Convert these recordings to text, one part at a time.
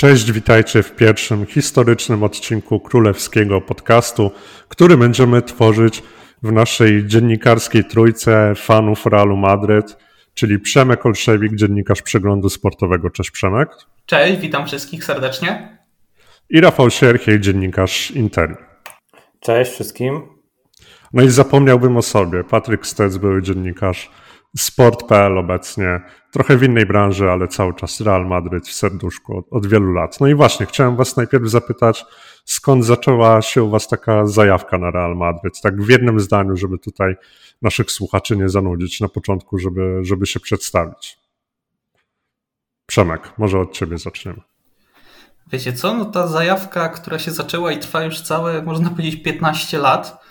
Cześć, witajcie w pierwszym historycznym odcinku królewskiego podcastu, który będziemy tworzyć w naszej dziennikarskiej trójce fanów Realu Madryt, czyli Przemek Olszewik, dziennikarz przeglądu sportowego. Cześć Przemek. Cześć, witam wszystkich serdecznie. I Rafał Sierchiej, dziennikarz Interi. Cześć wszystkim. No i zapomniałbym o sobie. Patryk Stec, były dziennikarz Sport.pl obecnie, trochę w innej branży, ale cały czas Real Madryt w serduszku od, od, wielu lat. No i właśnie, chciałem Was najpierw zapytać, skąd zaczęła się u Was taka zajawka na Real Madryt? Tak w jednym zdaniu, żeby tutaj naszych słuchaczy nie zanudzić na początku, żeby, żeby się przedstawić. Przemek, może od Ciebie zaczniemy. Wiecie co, no ta zajawka, która się zaczęła i trwa już całe, można powiedzieć, 15 lat,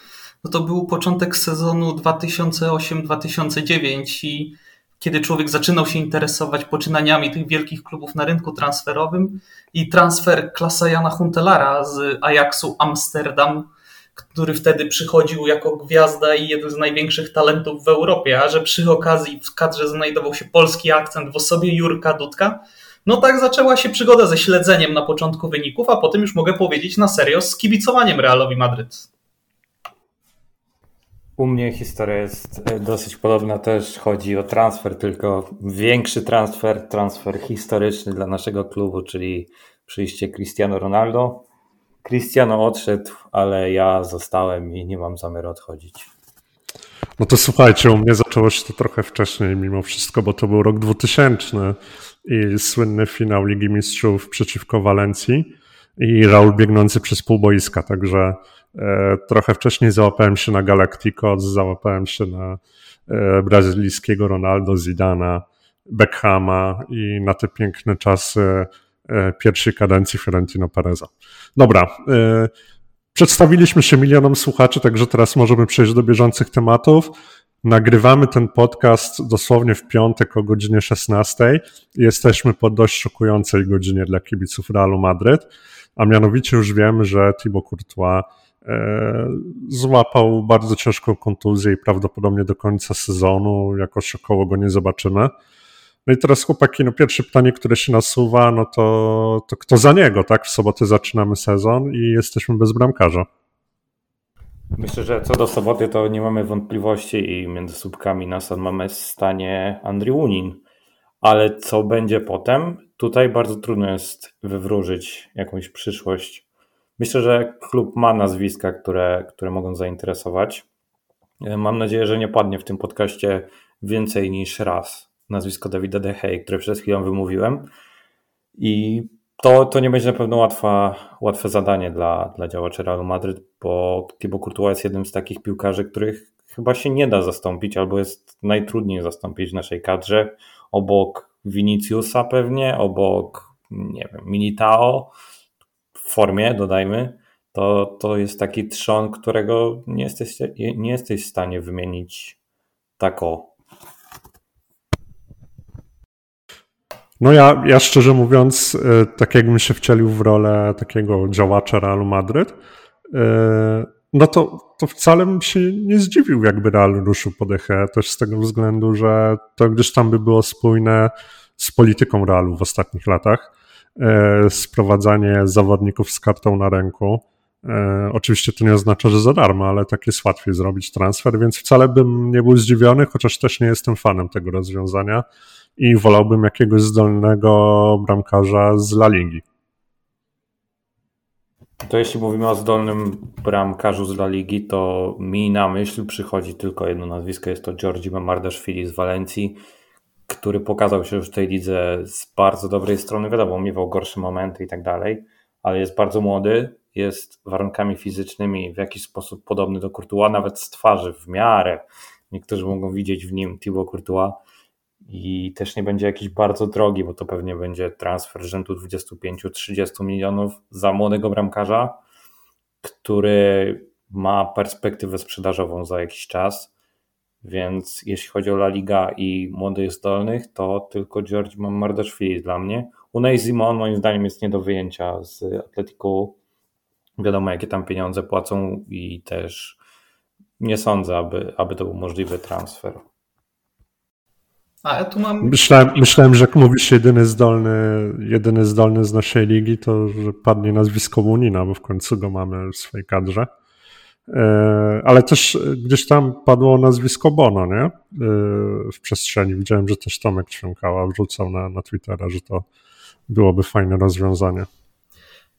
no to był początek sezonu 2008-2009 i kiedy człowiek zaczynał się interesować poczynaniami tych wielkich klubów na rynku transferowym i transfer klasa Jana Huntelara z Ajaxu Amsterdam, który wtedy przychodził jako gwiazda i jeden z największych talentów w Europie, a że przy okazji w kadrze znajdował się polski akcent w osobie Jurka Dudka, no tak zaczęła się przygoda ze śledzeniem na początku wyników, a potem już mogę powiedzieć na serio z kibicowaniem Realowi Madryt. U mnie historia jest e, dosyć podobna, też chodzi o transfer, tylko większy transfer, transfer historyczny dla naszego klubu, czyli przyjście Cristiano Ronaldo. Cristiano odszedł, ale ja zostałem i nie mam zamiaru odchodzić. No to słuchajcie, u mnie zaczęło się to trochę wcześniej mimo wszystko, bo to był rok 2000 i słynny finał Ligi Mistrzów przeciwko Walencji i Raul biegnący przez pół boiska, także trochę wcześniej załapałem się na Galacticos, załapałem się na e, brazylijskiego Ronaldo, Zidana, Beckhama i na te piękne czasy e, pierwszej kadencji Fiorentino Pereza. Dobra, przedstawiliśmy się milionom słuchaczy, także teraz możemy przejść do bieżących tematów. Nagrywamy ten podcast dosłownie w piątek o godzinie 16. Jesteśmy po dość szokującej godzinie dla kibiców Realu Madryt, a mianowicie już wiemy, że Thibaut Courtois E, złapał bardzo ciężką kontuzję i prawdopodobnie do końca sezonu jakoś około go nie zobaczymy. No i teraz chłopaki, no pierwsze pytanie, które się nasuwa, no to, to kto za niego, tak? W sobotę zaczynamy sezon i jesteśmy bez bramkarza. Myślę, że co do soboty to nie mamy wątpliwości i między słupkami nas mamy stanie Andrew Unin. Ale co będzie potem? Tutaj bardzo trudno jest wywróżyć jakąś przyszłość Myślę, że klub ma nazwiska, które, które mogą zainteresować. E, mam nadzieję, że nie padnie w tym podcaście więcej niż raz nazwisko Dawida De Gea, które przed chwilą wymówiłem. I to, to nie będzie na pewno łatwa, łatwe zadanie dla, dla działaczy Realu Madryt, bo Thibaut Courtois jest jednym z takich piłkarzy, których chyba się nie da zastąpić, albo jest najtrudniej zastąpić w naszej kadrze. Obok Viniciusa pewnie, obok, nie wiem, Militao, formie, dodajmy, to, to jest taki trzon, którego nie jesteś, nie jesteś w stanie wymienić tak o. No ja, ja szczerze mówiąc, e, tak jakbym się wcielił w rolę takiego działacza Realu Madryt, e, no to, to wcale bym się nie zdziwił, jakby Real ruszył po dechę, też z tego względu, że to gdyż tam by było spójne z polityką Realu w ostatnich latach. E, sprowadzanie zawodników z kartą na ręku. E, oczywiście to nie oznacza, że za darmo, ale tak jest łatwiej zrobić transfer, więc wcale bym nie był zdziwiony, chociaż też nie jestem fanem tego rozwiązania i wolałbym jakiegoś zdolnego bramkarza z La Ligi. To jeśli mówimy o zdolnym bramkarzu z La Ligi, to mi na myśl przychodzi tylko jedno nazwisko, jest to Georgi Mamardashvili z Walencji który pokazał się już w tej lidze z bardzo dobrej strony. Wiadomo, miewał gorsze momenty i tak dalej, ale jest bardzo młody, jest warunkami fizycznymi w jakiś sposób podobny do Courtois, nawet z twarzy w miarę. Niektórzy mogą widzieć w nim Thibaut Courtois i też nie będzie jakiś bardzo drogi, bo to pewnie będzie transfer rzędu 25-30 milionów za młodego bramkarza, który ma perspektywę sprzedażową za jakiś czas więc jeśli chodzi o La Liga i młodych zdolnych, to tylko George Mardashvili dla mnie. Unai Simon moim zdaniem jest nie do wyjęcia z Atletiku. Wiadomo, jakie tam pieniądze płacą i też nie sądzę, aby, aby to był możliwy transfer. A ja tu mam. Myślałem, myślałem, że jak mówisz jedyny zdolny, jedyny zdolny z naszej ligi, to że padnie nazwisko Munina, bo w końcu go mamy w swojej kadrze. E, ale też gdzieś tam padło nazwisko Bono, nie? E, w przestrzeni. Widziałem, że też Tomek Ćwiąkała wrzucał na, na Twittera, że to byłoby fajne rozwiązanie.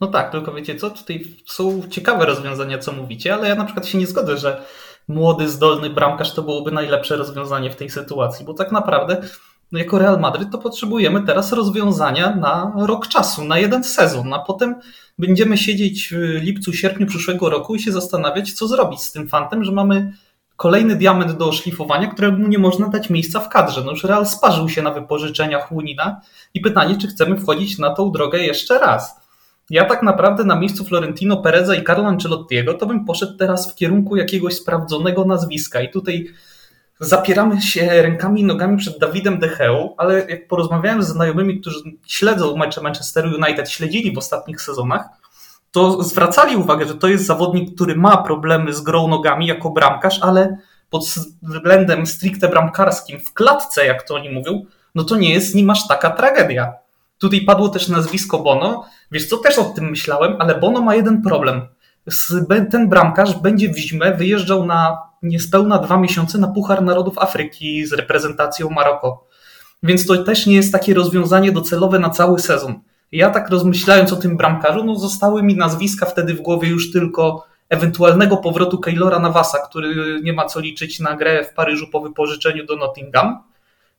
No tak, tylko wiecie co, tutaj są ciekawe rozwiązania, co mówicie, ale ja na przykład się nie zgodzę, że młody, zdolny bramkarz to byłoby najlepsze rozwiązanie w tej sytuacji, bo tak naprawdę no jako Real Madryt to potrzebujemy teraz rozwiązania na rok czasu, na jeden sezon, a potem będziemy siedzieć w lipcu, sierpniu przyszłego roku i się zastanawiać, co zrobić z tym fantem, że mamy kolejny diament do oszlifowania, któremu nie można dać miejsca w kadrze. No już Real sparzył się na wypożyczeniach Łunina i pytanie, czy chcemy wchodzić na tą drogę jeszcze raz. Ja tak naprawdę na miejscu Florentino Pereza i Carlo Ancelottiego to bym poszedł teraz w kierunku jakiegoś sprawdzonego nazwiska i tutaj zapieramy się rękami i nogami przed Dawidem Decheu, ale jak porozmawiałem z znajomymi, którzy śledzą mecze Manchesteru United, śledzili w ostatnich sezonach, to zwracali uwagę, że to jest zawodnik, który ma problemy z grą nogami jako bramkarz, ale pod względem stricte bramkarskim w klatce, jak to oni mówią, no to nie jest nim aż taka tragedia. Tutaj padło też nazwisko Bono. Wiesz co, też o tym myślałem, ale Bono ma jeden problem. Ten bramkarz będzie w zimę wyjeżdżał na niespełna dwa miesiące na Puchar Narodów Afryki z reprezentacją Maroko. Więc to też nie jest takie rozwiązanie docelowe na cały sezon. Ja tak rozmyślając o tym bramkarzu, no zostały mi nazwiska wtedy w głowie już tylko ewentualnego powrotu Keylora Navasa, który nie ma co liczyć na grę w Paryżu po wypożyczeniu do Nottingham.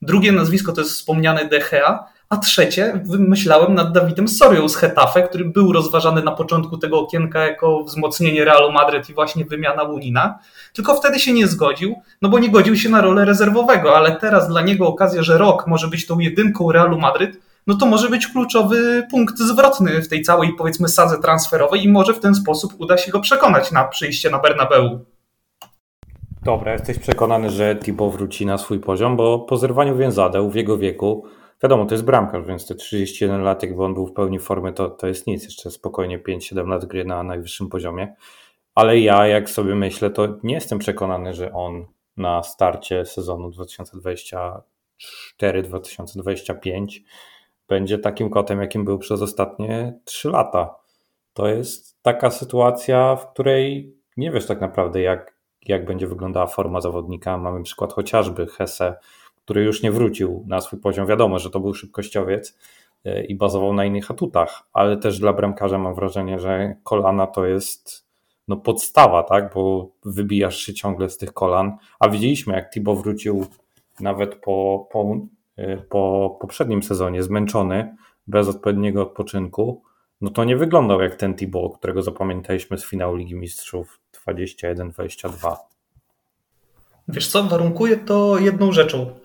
Drugie nazwisko to jest wspomniane De Gea, a trzecie wymyślałem nad Dawidem Sorią z Hetafe, który był rozważany na początku tego okienka jako wzmocnienie Realu Madryt i właśnie wymiana Łunina. Tylko wtedy się nie zgodził, no bo nie godził się na rolę rezerwowego, ale teraz dla niego okazja, że rok może być tą jedynką Realu Madryt, no to może być kluczowy punkt zwrotny w tej całej, powiedzmy, sadze transferowej i może w ten sposób uda się go przekonać na przyjście na Bernabeu. Dobra, jesteś przekonany, że Tibo wróci na swój poziom, bo po zerwaniu więzadeł w jego wieku Wiadomo, to jest bramkarz, więc te 31 lat, jakby on był w pełni formy, to, to jest nic. Jeszcze spokojnie 5-7 lat gry na najwyższym poziomie. Ale ja, jak sobie myślę, to nie jestem przekonany, że on na starcie sezonu 2024-2025 będzie takim kotem, jakim był przez ostatnie 3 lata. To jest taka sytuacja, w której nie wiesz tak naprawdę, jak, jak będzie wyglądała forma zawodnika. Mamy przykład chociażby Hesse, który już nie wrócił na swój poziom. Wiadomo, że to był szybkościowiec e, i bazował na innych atutach, ale też dla bramkarza mam wrażenie, że kolana to jest no podstawa, tak? bo wybijasz się ciągle z tych kolan, a widzieliśmy jak Tibo wrócił nawet po, po, e, po poprzednim sezonie zmęczony, bez odpowiedniego odpoczynku, no to nie wyglądał jak ten Tibo, którego zapamiętaliśmy z finału Ligi Mistrzów 21-22. Wiesz co, warunkuje to jedną rzeczą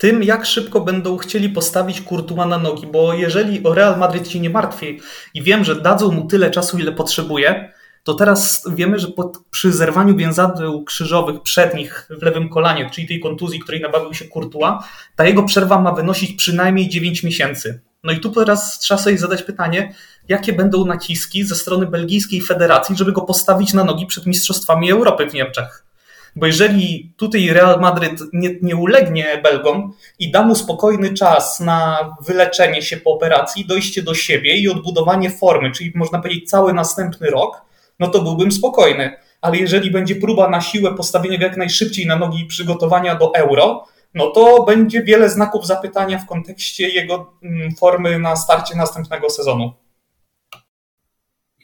tym, jak szybko będą chcieli postawić Courtois na nogi, bo jeżeli o Real Madrid się nie martwi i wiem, że dadzą mu tyle czasu, ile potrzebuje, to teraz wiemy, że pod, przy zerwaniu więzadeł krzyżowych przednich w lewym kolanie, czyli tej kontuzji, której nabawił się Courtois, ta jego przerwa ma wynosić przynajmniej 9 miesięcy. No i tu teraz trzeba sobie zadać pytanie, jakie będą naciski ze strony belgijskiej federacji, żeby go postawić na nogi przed Mistrzostwami Europy w Niemczech. Bo jeżeli tutaj Real Madryt nie, nie ulegnie Belgom i da mu spokojny czas na wyleczenie się po operacji, dojście do siebie i odbudowanie formy, czyli można powiedzieć cały następny rok, no to byłbym spokojny. Ale jeżeli będzie próba na siłę postawienia go jak najszybciej na nogi i przygotowania do euro, no to będzie wiele znaków zapytania w kontekście jego mm, formy na starcie następnego sezonu.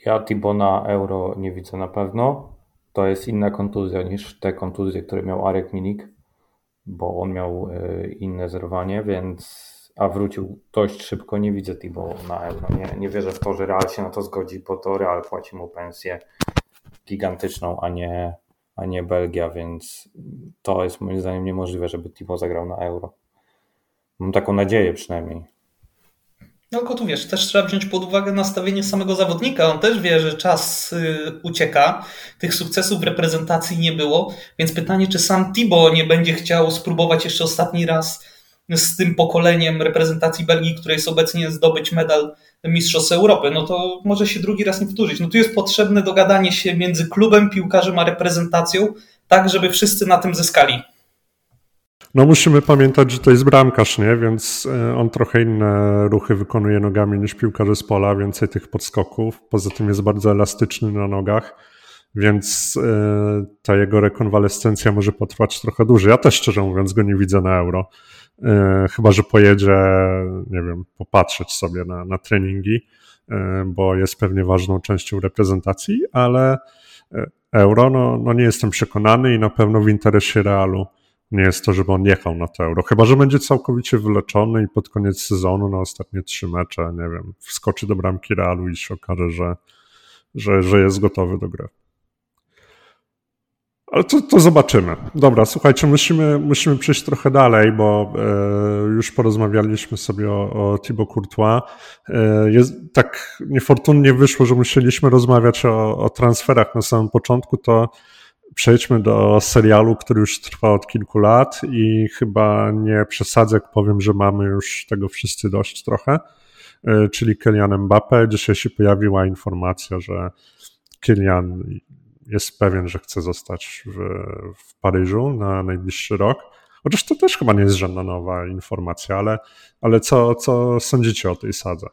Ja Tibo na euro nie widzę na pewno to jest inna kontuzja niż te kontuzje, które miał Arek Minik, bo on miał e, inne zerwanie, więc a wrócił dość szybko. Nie widzę Tibo na euro. Nie, nie wierzę w to, że Real się na to zgodzi, bo to Real płaci mu pensję gigantyczną, a nie, a nie Belgia, więc to jest moim zdaniem niemożliwe, żeby Tibo zagrał na euro. Mam taką nadzieję przynajmniej. No tylko tu wiesz, też trzeba wziąć pod uwagę nastawienie samego zawodnika. On też wie, że czas y, ucieka, tych sukcesów w reprezentacji nie było, więc pytanie, czy sam Tibo nie będzie chciał spróbować jeszcze ostatni raz z tym pokoleniem reprezentacji Belgii, której jest obecnie zdobyć medal Mistrzostw Europy, no to może się drugi raz nie wtórzyć. No tu jest potrzebne dogadanie się między klubem, piłkarzem a reprezentacją, tak żeby wszyscy na tym zyskali. No musimy pamiętać, że to jest bramkarz, nie? Więc e, on trochę inne ruchy wykonuje nogami niż piłkarze z pola, więcej tych podskoków. Poza tym jest bardzo elastyczny na nogach, więc e, ta jego rekonwalescencja może potrwać trochę dłużej. Ja też szczerze mówiąc go nie widzę na euro. E, chyba, że pojedzie, nie wiem, popatrzeć sobie na, na treningi, bo jest pewnie ważną częścią reprezentacji, ale euro, no, no nie jestem przekonany i na pewno w interesie Realu nie jest to, żeby on jechał na to euro. Chyba, że będzie całkowicie wyleczony i pod koniec sezonu na ostatnie trzy mecze, nie wiem, wskoczy do bramki Realu i się okaże, że, że, że jest gotowy do gry. Ale to, to zobaczymy. Dobra, słuchajcie, musimy, musimy przejść trochę dalej, bo e, już porozmawialiśmy sobie o, o Thibaut Courtois. E, jest, tak niefortunnie wyszło, że musieliśmy rozmawiać o, o transferach na samym początku, to przejdźmy do serialu, który już trwa od kilku lat i chyba nie przesadzę, powiem, że mamy już tego wszyscy dość trochę, e, czyli Kylian Mbappé. Dzisiaj się pojawiła informacja, że Kylian jest pewien, że chce zostać w, w Paryżu na najbliższy rok. Chociaż to też chyba nie jest żadna nowa informacja, ale, ale co, co sądzicie o tej sadze?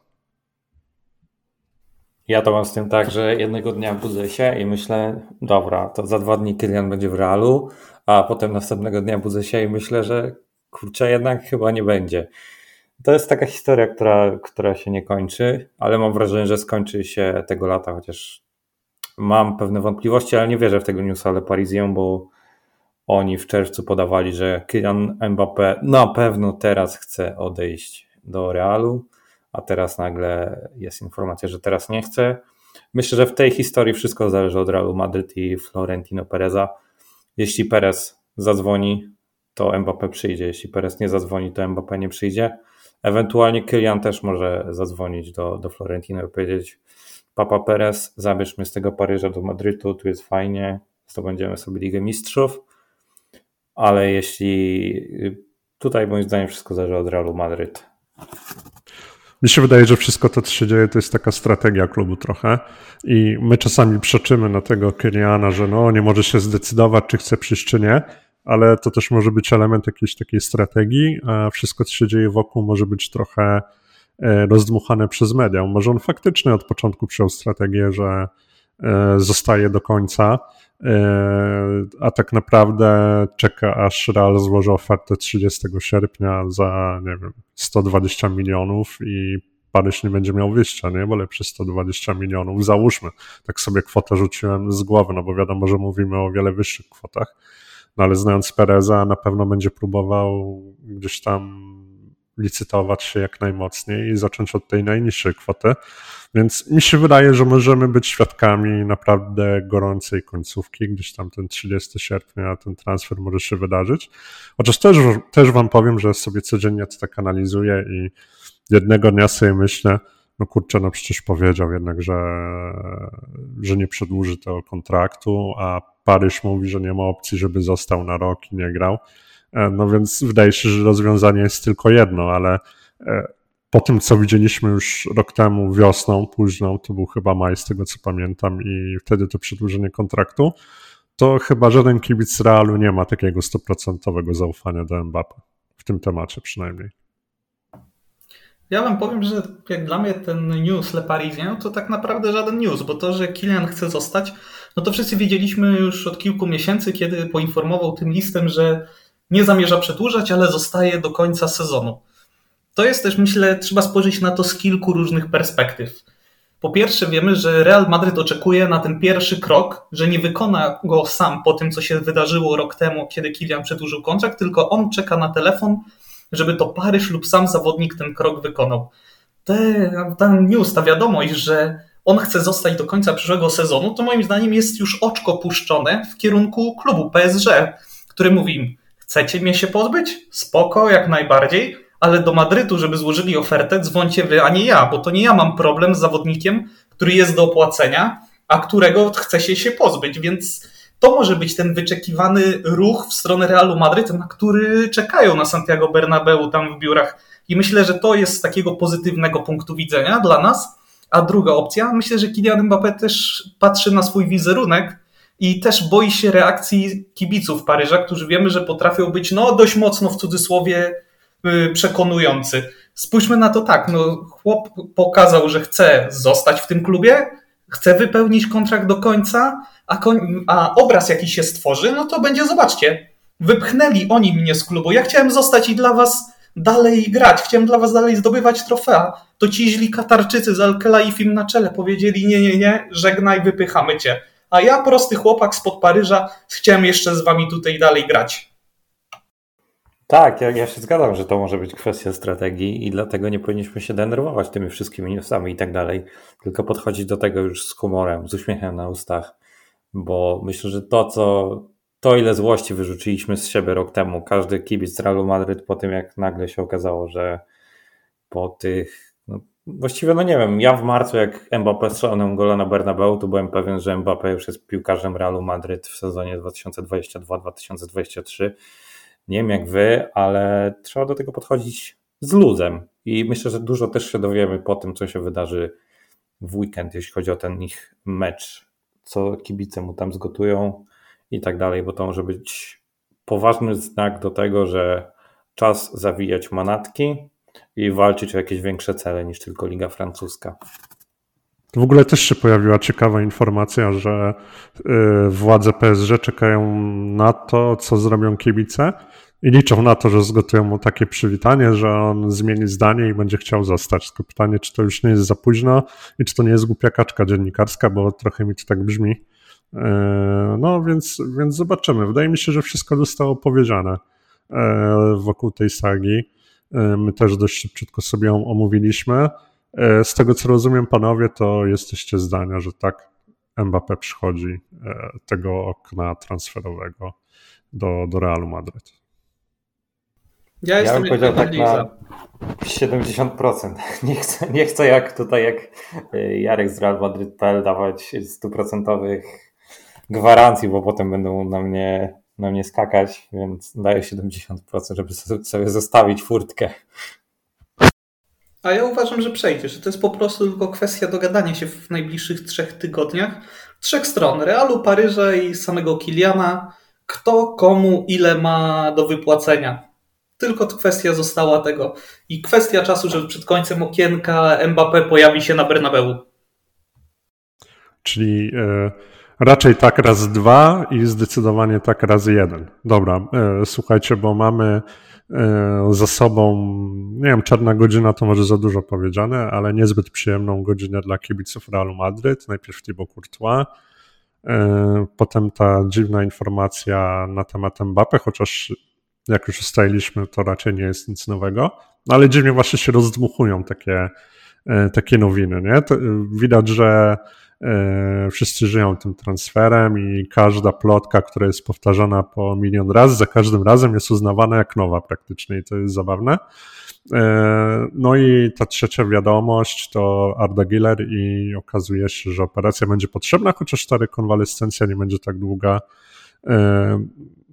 Ja to mam z tym tak, że jednego dnia budzę się i myślę, dobra, to za dwa dni Kylian będzie w realu, a potem następnego dnia budzę się i myślę, że kurczę, jednak chyba nie będzie. To jest taka historia, która, która się nie kończy, ale mam wrażenie, że skończy się tego lata, chociaż mam pewne wątpliwości, ale nie wierzę w tego newsa ale Parisien, bo oni w czerwcu podawali, że Kylian Mbappé na pewno teraz chce odejść do Realu a teraz nagle jest informacja, że teraz nie chce. Myślę, że w tej historii wszystko zależy od Realu Madryt i Florentino Pereza. Jeśli Perez zadzwoni, to Mbappé przyjdzie. Jeśli Perez nie zadzwoni, to Mbappé nie przyjdzie. Ewentualnie Kylian też może zadzwonić do, do Florentino i powiedzieć Papa Perez, zabierz mnie z tego Paryża do Madrytu, tu jest fajnie, zdobędziemy sobie Ligę Mistrzów, ale jeśli tutaj moim zdaniem wszystko zależy od Realu Madryt. Mi się wydaje, że wszystko to, co się dzieje, to jest taka strategia klubu trochę i my czasami przeczymy na tego Kyriana, że no, nie może się zdecydować, czy chce przyjść, czy nie, ale to też może być element jakiejś takiej strategii, a wszystko, co się dzieje wokół, może być trochę e, rozdmuchane przez media. Może on faktycznie od początku przyjął strategię, że zostaje do końca, e, a tak naprawdę czeka, aż Real złoży ofertę 30 sierpnia za, nie wiem, 120 milionów i Paryż nie będzie miał wyjścia, nie? Bo lepsze 120 milionów, załóżmy. Tak sobie kwotę rzuciłem z głowy, no bo wiadomo, że mówimy o wiele wyższych kwotach. No ale znając Pereza, na pewno będzie próbował gdzieś tam licytować się jak najmocniej i zacząć od tej najniższej kwoty. Więc mi się wydaje, że możemy być świadkami naprawdę gorącej końcówki, gdzieś tam ten 30 sierpnia ten transfer może się wydarzyć. Chociaż też, też wam powiem, że sobie codziennie to tak analizuję i jednego dnia sobie myślę, no kurczę, no przecież powiedział jednak, że, że nie przedłuży tego kontraktu, a Paryż mówi, że nie ma opcji, żeby został na rok i nie grał. E, no więc wydaje się, że rozwiązanie jest tylko jedno, ale e, po tym, co widzieliśmy już rok temu wiosną, późną, to był chyba maj, z tego co pamiętam, i wtedy to przedłużenie kontraktu, to chyba żaden kibic Realu nie ma takiego stuprocentowego zaufania do Mbappe. W tym temacie przynajmniej. Ja wam powiem, że jak dla mnie ten news Le Parisien to tak naprawdę żaden news, bo to, że Kylian chce zostać, no to wszyscy wiedzieliśmy już od kilku miesięcy, kiedy poinformował tym listem, że nie zamierza przedłużać, ale zostaje do końca sezonu. To jest też, myślę, trzeba spojrzeć na to z kilku różnych perspektyw. Po pierwsze, wiemy, że Real Madryt oczekuje na ten pierwszy krok, że nie wykona go sam po tym, co się wydarzyło rok temu, kiedy Kylian przedłużył kontrakt, tylko on czeka na telefon, żeby to Paryż lub sam zawodnik ten krok wykonał. Te, ten news, ta wiadomość, że on chce zostać do końca przyszłego sezonu, to moim zdaniem jest już oczko puszczone w kierunku klubu PSG, który mówi im, chcecie mnie się pozbyć? Spoko, jak najbardziej, ale do Madrytu, żeby złożyli ofertę, dzwońcie wy, a nie ja, bo to nie ja mam problem z zawodnikiem, który jest do opłacenia, a którego chce się się pozbyć, więc to może być ten wyczekiwany ruch w stronę Realu Madryt, na który czekają na Santiago Bernabeu tam w biurach. I myślę, że to jest z takiego pozytywnego punktu widzenia dla nas. A druga opcja, myślę, że Kylian Mbappé też patrzy na swój wizerunek i też boi się reakcji kibiców Paryża, którzy wiemy, że potrafią być no dość mocno w cudzysłowie y, przekonujący. Spójrzmy na to tak, no chłop pokazał, że chce zostać w tym klubie, chce wypełnić kontrakt do końca, a, koń, a obraz jaki się stworzy, no to będzie, zobaczcie, wypchnęli oni mnie z klubu. Ja chciałem zostać i dla was dalej grać, chciałem dla was dalej zdobywać trofea. To ci źli Katarczycy z Al-Khelaifim na czele powiedzieli nie, nie, nie, żegnaj, wypychamy cię. A ja, prosty chłopak spod Paryża, chciałem jeszcze z wami tutaj dalej grać. Tak, ja, ja się zgadzam, że to może być kwestia strategii i dlatego nie powinniśmy się denerwować tymi wszystkimi newsami i tak dalej, tylko podchodzić do tego już z humorem, z uśmiechem na ustach, bo myślę, że to, co to ile złości wyrzuciliśmy z siebie rok temu, każdy kibic Realu Madryt po tym, jak nagle się okazało, że po tych, właściwie no nie wiem, ja w marcu jak Mbappé strzelał gola na Bernabeu, to byłem pewien, że Mbappé już jest piłkarzem Realu Madryt w sezonie 2022-2023. Nie wiem jak wy, ale trzeba do tego podchodzić z luzem. I myślę, że dużo też się dowiemy po tym, co się wydarzy w weekend, jeśli chodzi o ten ich mecz, co kibice mu tam zgotują i tak dalej, bo to może być poważny znak do tego, że czas zawijać manatki i walczyć o jakieś większe cele niż tylko Liga Francuska. W ogóle też się pojawiła ciekawa informacja, że y, władze PSG czekają na to, co zrobią kibice i liczą na to, że zgotują mu takie przywitanie, że on zmieni zdanie i będzie chciał zostać. Tylko pytanie, czy to już nie jest za późno i czy to nie jest głupia kaczka dziennikarska, bo trochę mi to tak brzmi. E, no więc, więc zobaczymy. Wydaje mi się, że wszystko zostało powiedziane e, wokół tej sagi. E, my też dość szybciutko sobie ją omówiliśmy. Z tego co rozumiem, panowie, to jesteście zdania, że tak, Mbappé przychodzi tego okna transferowego do, do Realu Madryt. Ja, ja bym powiedział tak na 70%. Nie chcę, nie chcę jak tutaj, jak Jarek z Real Madrid.pl dawać stuprocentowych gwarancji, bo potem będą na mnie, na mnie skakać, więc daję 70%, żeby sobie zostawić furtkę. A ja uważam, że przejdzie, że to jest po prostu tylko kwestia dogadania się w najbliższych trzech tygodniach. Trzech stron, Realu, Paryża i samego Kiliana, kto komu ile ma do wypłacenia. Tylko kwestia została tego. I kwestia czasu, że przed końcem okienka Mbappé pojawi się na Bernabeu. Czyli... Yy Raczej tak raz dwa i zdecydowanie tak razy jeden. Dobra, e, słuchajcie, bo mamy e, za sobą, nie wiem, czarna godzina to może za dużo powiedziane, ale niezbyt przyjemną godzinę dla kibiców Realu Madryt. Najpierw Thibaut Courtois, e, potem ta dziwna informacja na temat Mbappé, chociaż jak już ustaliliśmy, to raczej nie jest nic nowego, no ale dziwnie właśnie się rozdmuchują takie, takie nowiny, nie? To widać, że wszyscy żyją tym transferem i każda plotka, która jest powtarzana po milion razy, za każdym razem jest uznawana jak nowa praktycznie i to jest zabawne. E, no i ta trzecia wiadomość to Arda Giller i okazuje się, że operacja będzie potrzebna, chociaż ta rekonwalescencja nie będzie tak długa e,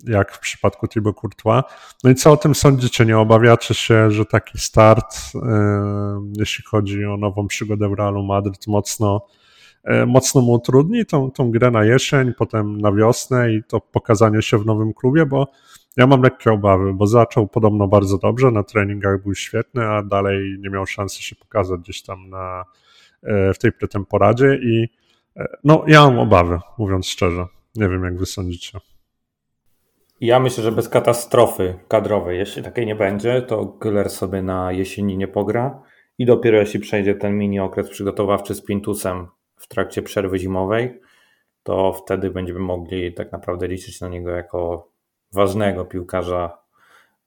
jak w przypadku Thibaut Courtois. No i co o tym sądzicie? Nie obawiacie się, że taki start, jeśli chodzi o nową przygodę w Realu Madryt, mocno E, mocno mu utrudni tą, tą grę na jesień, potem na wiosnę i to pokazanie się w nowym klubie, bo ja mam lekkie obawy, bo zaczął podobno bardzo dobrze, na treningach był świetny, a dalej nie miał szansy się pokazać gdzieś tam na, e, w tej pretemporadzie i e, no ja mam obawy, mówiąc szczerze. Nie wiem, jak wy sądzicie. Ja myślę, że bez katastrofy kadrowej, jeśli takiej nie będzie, to Güler sobie na jesieni nie pogra i dopiero jeśli przejdzie ten mini okres przygotowawczy z Pintusem w trakcie przerwy zimowej, to wtedy będziemy mogli tak naprawdę liczyć na niego jako ważnego piłkarza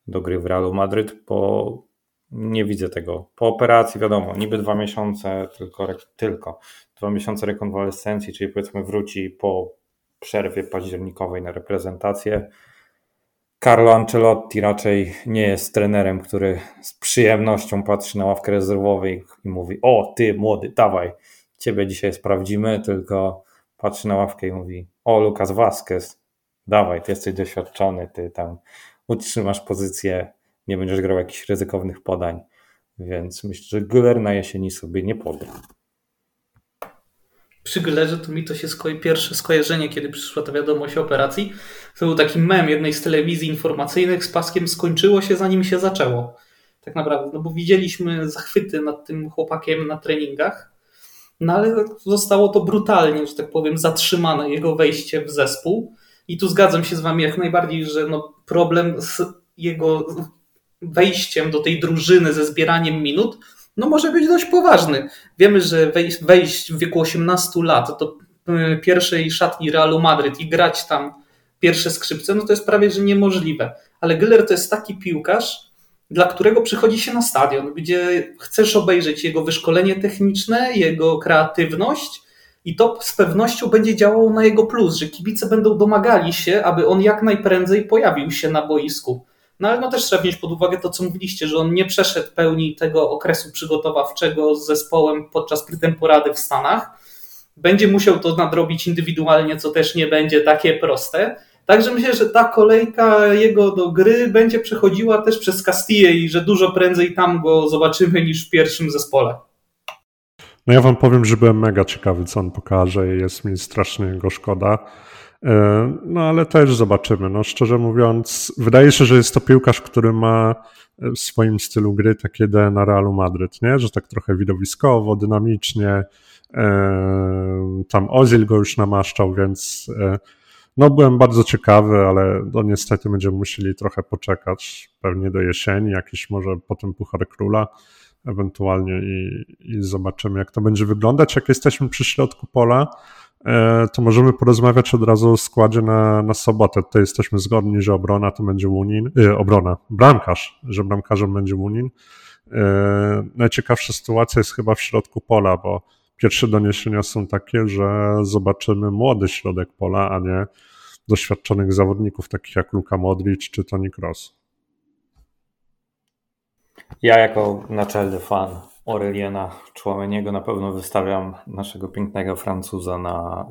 do gry w Realu Madryt, bo nie widzę tego. Po operacji wiadomo, niby dwa miesiące, tylko, tylko dwa miesiące rekonwalescencji, czyli powiedzmy wróci po przerwie październikowej na reprezentację. Carlo Ancelotti raczej nie jest trenerem, który z przyjemnością patrzy na ławkę rezerwową i mówi: O, ty młody, dawaj, ciebie dzisiaj sprawdzimy, tylko patrzy na ławkę i mówi, o Lukas Vasquez, dawaj, ty jesteś doświadczony, ty tam utrzymasz pozycję, nie będziesz grał jakichś ryzykownych podań, więc myślę, że Güler na jesieni sobie nie poda. przy Gillerze to mi to się sko pierwsze skojarzenie, kiedy przyszła ta wiadomość o operacji, to był taki mem jednej z telewizji informacyjnych z paskiem skończyło się zanim się zaczęło. Tak naprawdę, no bo widzieliśmy zachwyty nad tym chłopakiem na treningach, no ale zostało to brutalnie, że tak powiem, zatrzymane jego wejście w zespół. I tu zgadzam się z wami jak najbardziej, że no problem z jego wejściem do tej drużyny ze zbieraniem minut no może być dość poważny. Wiemy, że wejść, wejść w wieku 18 lat do y, pierwszej szatni Realu Madryt i grać tam pierwsze skrzypce, no to jest prawie że niemożliwe. Ale Güller to jest taki piłkarz, dla którego przychodzi się na stadion, gdzie chcesz obejrzeć jego wyszkolenie techniczne, jego kreatywność i to z pewnością będzie działało na jego plus, że kibice będą domagali się, aby on jak najprędzej pojawił się na boisku. No ale no też trzeba wziąć pod uwagę to, co mówiliście, że on nie przeszedł pełni tego okresu przygotowawczego z zespołem podczas pretemporady w Stanach. Będzie musiał to nadrobić indywidualnie, co też nie będzie takie proste. Także myślę, że ta kolejka jego do gry będzie przechodziła też przez Castille i że dużo prędzej tam go zobaczymy niż w pierwszym zespole. No ja wam powiem, że byłem mega ciekawy, co on pokaże i jest mi strasznie go szkoda. E, no ale też zobaczymy. No szczerze mówiąc, wydaje się, że jest to piłkarz, który ma w swoim stylu gry takie DNA Realu Madryt, nie? Że tak trochę widowiskowo, dynamicznie. E, tam Ozil go już namaszczał, więc e, no byłem bardzo ciekawy, ale no niestety będziemy musieli trochę poczekać, pewnie do jesieni, jakiś może potem Puchar Króla ewentualnie i, i zobaczymy, jak to będzie wyglądać. Jak jesteśmy przy środku pola, E, to możemy porozmawiać od razu o składzie na, na sobotę. Tutaj jesteśmy zgodni, że obrona to będzie Łunin, yy, obrona, bramkarz, że bramkarzem będzie Łunin. Yy, najciekawsza sytuacja jest chyba w środku pola, bo pierwsze doniesienia są takie, że zobaczymy młody środek pola, a nie doświadczonych zawodników takich jak Luka Modric czy Toni Kroos. Ja jako naczelny fan Aureliana Człomeniego na pewno wystawiam naszego pięknego Francuza na,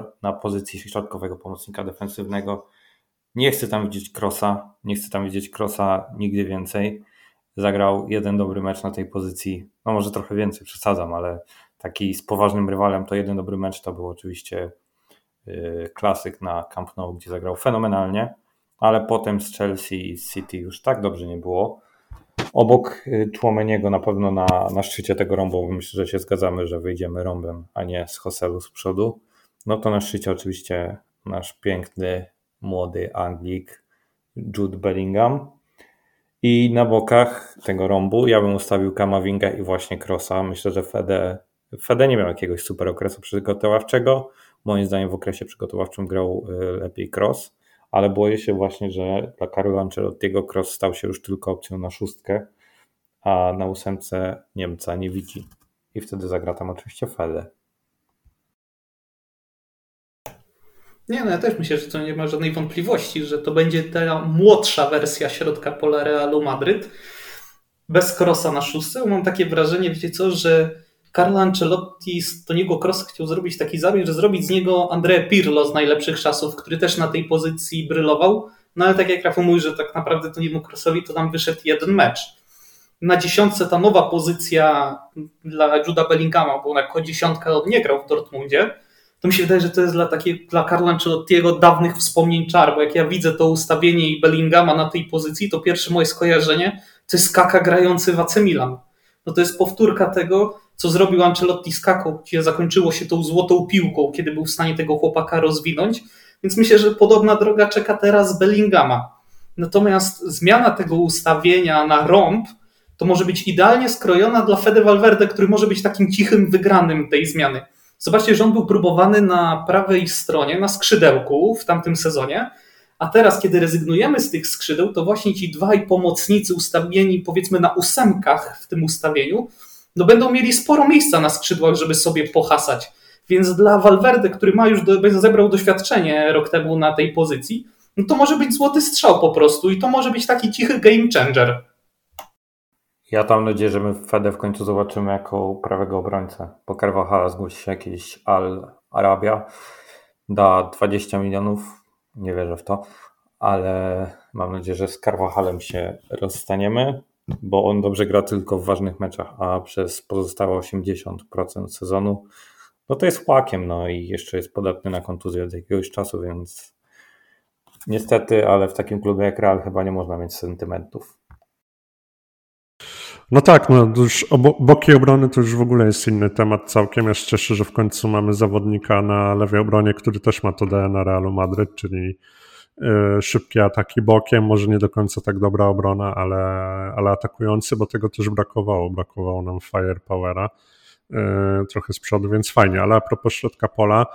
y, na pozycji środkowego pomocnika defensywnego. Nie chcę tam widzieć Krosa, nie chcę tam widzieć Krosa nigdy więcej. Zagrał jeden dobry mecz na tej pozycji, no może trochę więcej, przesadzam, ale taki z poważnym rywalem to jeden dobry mecz to był oczywiście y, klasyk na Camp Nou, gdzie zagrał fenomenalnie, ale potem z Chelsea i City już tak dobrze nie było Obok Człomeniego y, na pewno na, na szczycie tego rąbu, myślę, że się zgadzamy, że wyjdziemy rąbem, a nie z Hoselu z przodu. No to na szczycie oczywiście nasz piękny, młody Anglik Jude Bellingham. I na bokach tego rąbu ja bym ustawił Kamavinga i właśnie Crossa. Myślę, że Fede, Fede nie miał jakiegoś super okresu przygotowawczego. Moim zdaniem w okresie przygotowawczym grał y, lepiej Cross ale boję się właśnie, że dla Carlo Ancelottiego cross stał się już tylko opcją na szóstkę, a na ósemce Niemca nie widzi. I wtedy zagra tam oczywiście Fede. Nie, no ja też myślę, że to nie ma żadnej wątpliwości, że to będzie ta młodsza wersja środka pola Realu Madryt bez krosa na szóstce. Mam takie wrażenie, wiecie co, że Carlo Ancelotti z Toniego Crossa chciał zrobić taki zabieg, że zrobić z niego Andrea Pirlo z najlepszych czasów, który też na tej pozycji brylował. No ale tak jak Rafał mówi, że tak naprawdę Toniemu Crossowi to tam wyszedł jeden mecz. Na dziesiątce ta nowa pozycja dla Juda Bellingama, bo on jako dziesiątka nie grał w Dortmundzie, to mi się wydaje, że to jest dla, takie, dla Carlo Ancelottiego dawnych wspomnień czar, bo jak ja widzę to ustawienie i Bellingama na tej pozycji, to pierwsze moje skojarzenie to jest Kaka grający w AC Milan. No to jest powtórka tego, co zrobił Ancelotti z Kaką, gdzie zakończyło się tą złotą piłką, kiedy był w stanie tego chłopaka rozwinąć. Więc myślę, że podobna droga czeka teraz Bellingama. Natomiast zmiana tego ustawienia na rąb to może być idealnie skrojona dla Fede Valverde, który może być takim cichym wygranym tej zmiany. Zobaczcie, że on był próbowany na prawej stronie, na skrzydełku w tamtym sezonie, a teraz, kiedy rezygnujemy z tych skrzydeł, to właśnie ci dwaj pomocnicy ustawieni powiedzmy na ósemkach w tym ustawieniu, no będą mieli sporo miejsca na skrzydłach, żeby sobie pohasać. Więc dla Valverde, który ma już do, zebrał doświadczenie rok temu na tej pozycji, no to może być złoty strzał po prostu i to może być taki cichy game changer. Ja tam nadzieję, że my Fede w końcu zobaczymy jako prawego obrońcę. Po Carvajala zgłosi się jakiś Al Arabia, da 20 milionów, nie wierzę w to, ale mam nadzieję, że z Carvajalem się rozstaniemy bo on dobrze gra tylko w ważnych meczach, a przez pozostałe 80% sezonu no to jest łakiem, no i jeszcze jest podatny na kontuzję od jakiegoś czasu, więc niestety, ale w takim klubie jak Real chyba nie można mieć sentymentów. No tak, no już boki obrony to już w ogóle jest inny temat całkiem. Ja się cieszę, że w końcu mamy zawodnika na lewej obronie, który też ma to DNA Realu Madryt, czyli y, szybkie ataki bokiem, może nie do końca tak dobra obrona, ale, ale atakujący, bo tego też brakowało. Brakowało nam firepowera y, trochę z przodu, więc fajnie. Ale a propos środka pola,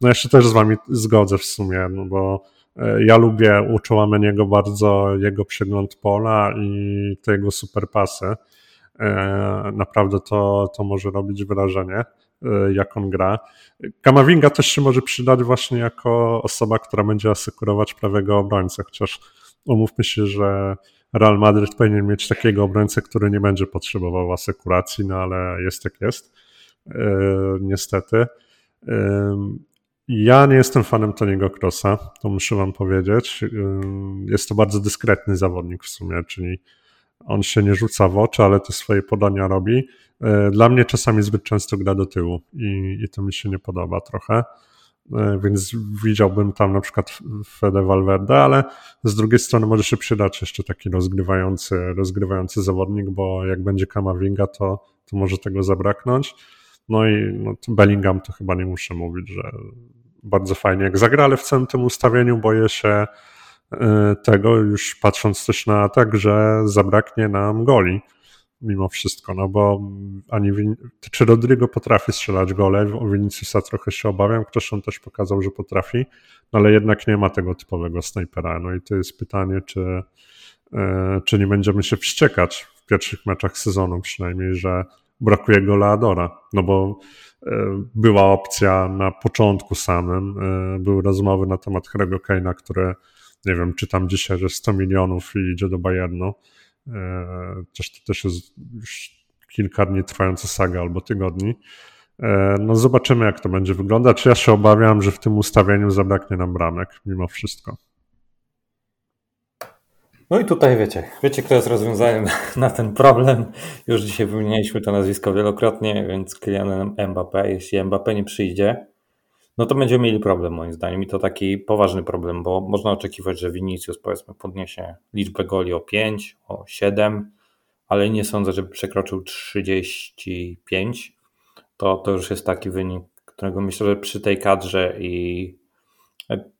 no ja się też z wami zgodzę w sumie, no bo y, ja lubię u Chouameniego bardzo jego przegląd pola i te jego superpasy. E, naprawdę to, to może robić wrażenie, e, jak on gra. Kamavinga też się może przydać właśnie jako osoba, która będzie asekurować prawego obrońcę, chociaż umówmy się, że Real Madrid powinien mieć takiego obrońcę, który nie będzie potrzebował asekuracji, no ale jest jak jest. E, niestety. Ja nie jestem fanem Toniego Crossa, to muszę wam powiedzieć. Jest to bardzo dyskretny zawodnik w sumie, czyli on się nie rzuca w oczy, ale te swoje podania robi. E, dla mnie czasami zbyt często gra do tyłu i, i to mi się nie podoba trochę. E, więc widziałbym tam na przykład Fede Valverde, ale z drugiej strony może się przydać jeszcze taki rozgrywający, rozgrywający zawodnik, bo jak będzie Kamavinga, to, to może tego zabraknąć. No i no, Bellingham to chyba nie muszę mówić, że bardzo fajnie jak zagra, ale w całym tym ustawieniu boję się tego, już patrząc też na tak, że zabraknie nam goli mimo wszystko, no bo ani Win- czy Rodrigo potrafi strzelać gole, o Viniciusa trochę się obawiam, ktoś on też pokazał, że potrafi, no ale jednak nie ma tego typowego snajpera, no i to jest pytanie, czy, e, czy nie będziemy się wściekać w pierwszych meczach sezonu przynajmniej, że brakuje gola Adora, no bo e, była opcja na początku samym, były rozmowy na temat Hrego Kane'a, które nie wiem, czytam dzisiaj, że 100 milionów i idzie do Bayernu. E, też to też jest już kilka dni trwająca saga albo tygodni. E, no zobaczymy, jak to będzie wyglądać. Ja się obawiam, że w tym ustawieniu zabraknie nam bramek mimo wszystko. No i tutaj wiecie, wiecie, kto jest rozwiązaniem na ten problem. Już dzisiaj wymieniliśmy to nazwisko wielokrotnie, więc Kylian Mbappé, jeśli Mbappé nie przyjdzie, no to będziemy mieli problem moim zdaniem i to taki poważny problem, bo można oczekiwać, że Vinicius powiedzmy podniesie liczbę goli o 5, o 7, ale nie sądzę, żeby przekroczył 35. To, to już jest taki wynik, którego myślę, że przy tej kadrze i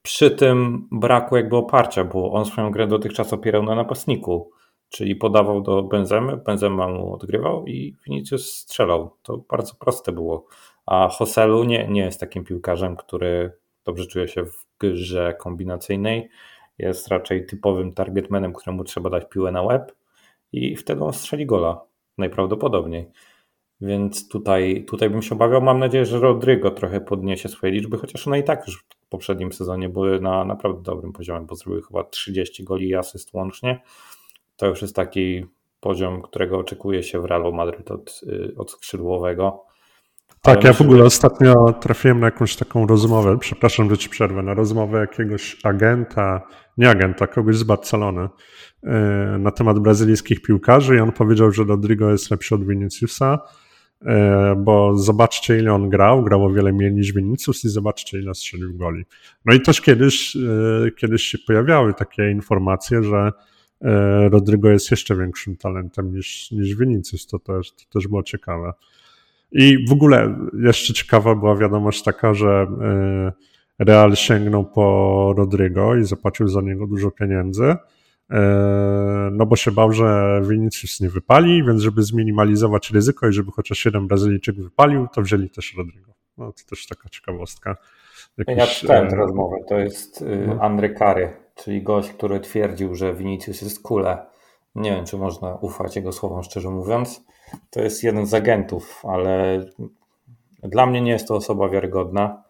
przy tym braku jakby oparcia, bo on swoją grę dotychczas opierał na napastniku, czyli podawał do Benzemy, Benzema mu odgrywał i Vinicius strzelał. To bardzo proste było. A Hoselu nie, nie jest takim piłkarzem, który dobrze czuje się w grze kombinacyjnej. Jest raczej typowym targetmanem, któremu trzeba dać piłę na łeb i wtedy on strzeli gola. Najprawdopodobniej. Więc tutaj, tutaj bym się obawiał. Mam nadzieję, że Rodrygo trochę podniesie swoje liczby, chociaż one i tak już w poprzednim sezonie były na naprawdę dobrym poziomie, bo zrobiły chyba 30 goli i asyst łącznie. To już jest taki poziom, którego oczekuje się w Realu Madryt od, y, od skrzydłowego. Tak, ja w ogóle ostatnio trafiłem na jakąś taką rozmowę, przepraszam, że ci przerwę, na rozmowę jakiegoś agenta, nie agenta, kogoś z Barcelony e, na temat brazylijskich piłkarzy i on powiedział, że Rodrigo jest lepszy od Viniciusa, e, bo zobaczcie ile on grał, grał o wiele mniej niż Vinicius i zobaczcie ile strzelił goli. No i też kiedyś, e, kiedyś się pojawiały takie informacje, że Rodrigo jest jeszcze większym talentem niż, niż Vinicius, to też, to też było ciekawe. I w ogóle jeszcze ciekawa była wiadomość taka, że e, Real sięgnął po Rodrigo i zapłacił za niego dużo pieniędzy, e, no bo się bał, że Vinicius nie wypali, więc żeby zminimalizować ryzyko i żeby chociaż jeden Brazylijczyk wypalił, to wzięli też Rodrigo. No to też taka ciekawostka. Jakiś, ja czytałem tę rozmowę, to jest no. Andre Kary, czyli gość, który twierdził, że Vinicius jest kule. Nie wiem, czy można ufać jego słowom, szczerze mówiąc to jest jeden z agentów, ale dla mnie nie jest to osoba wiarygodna.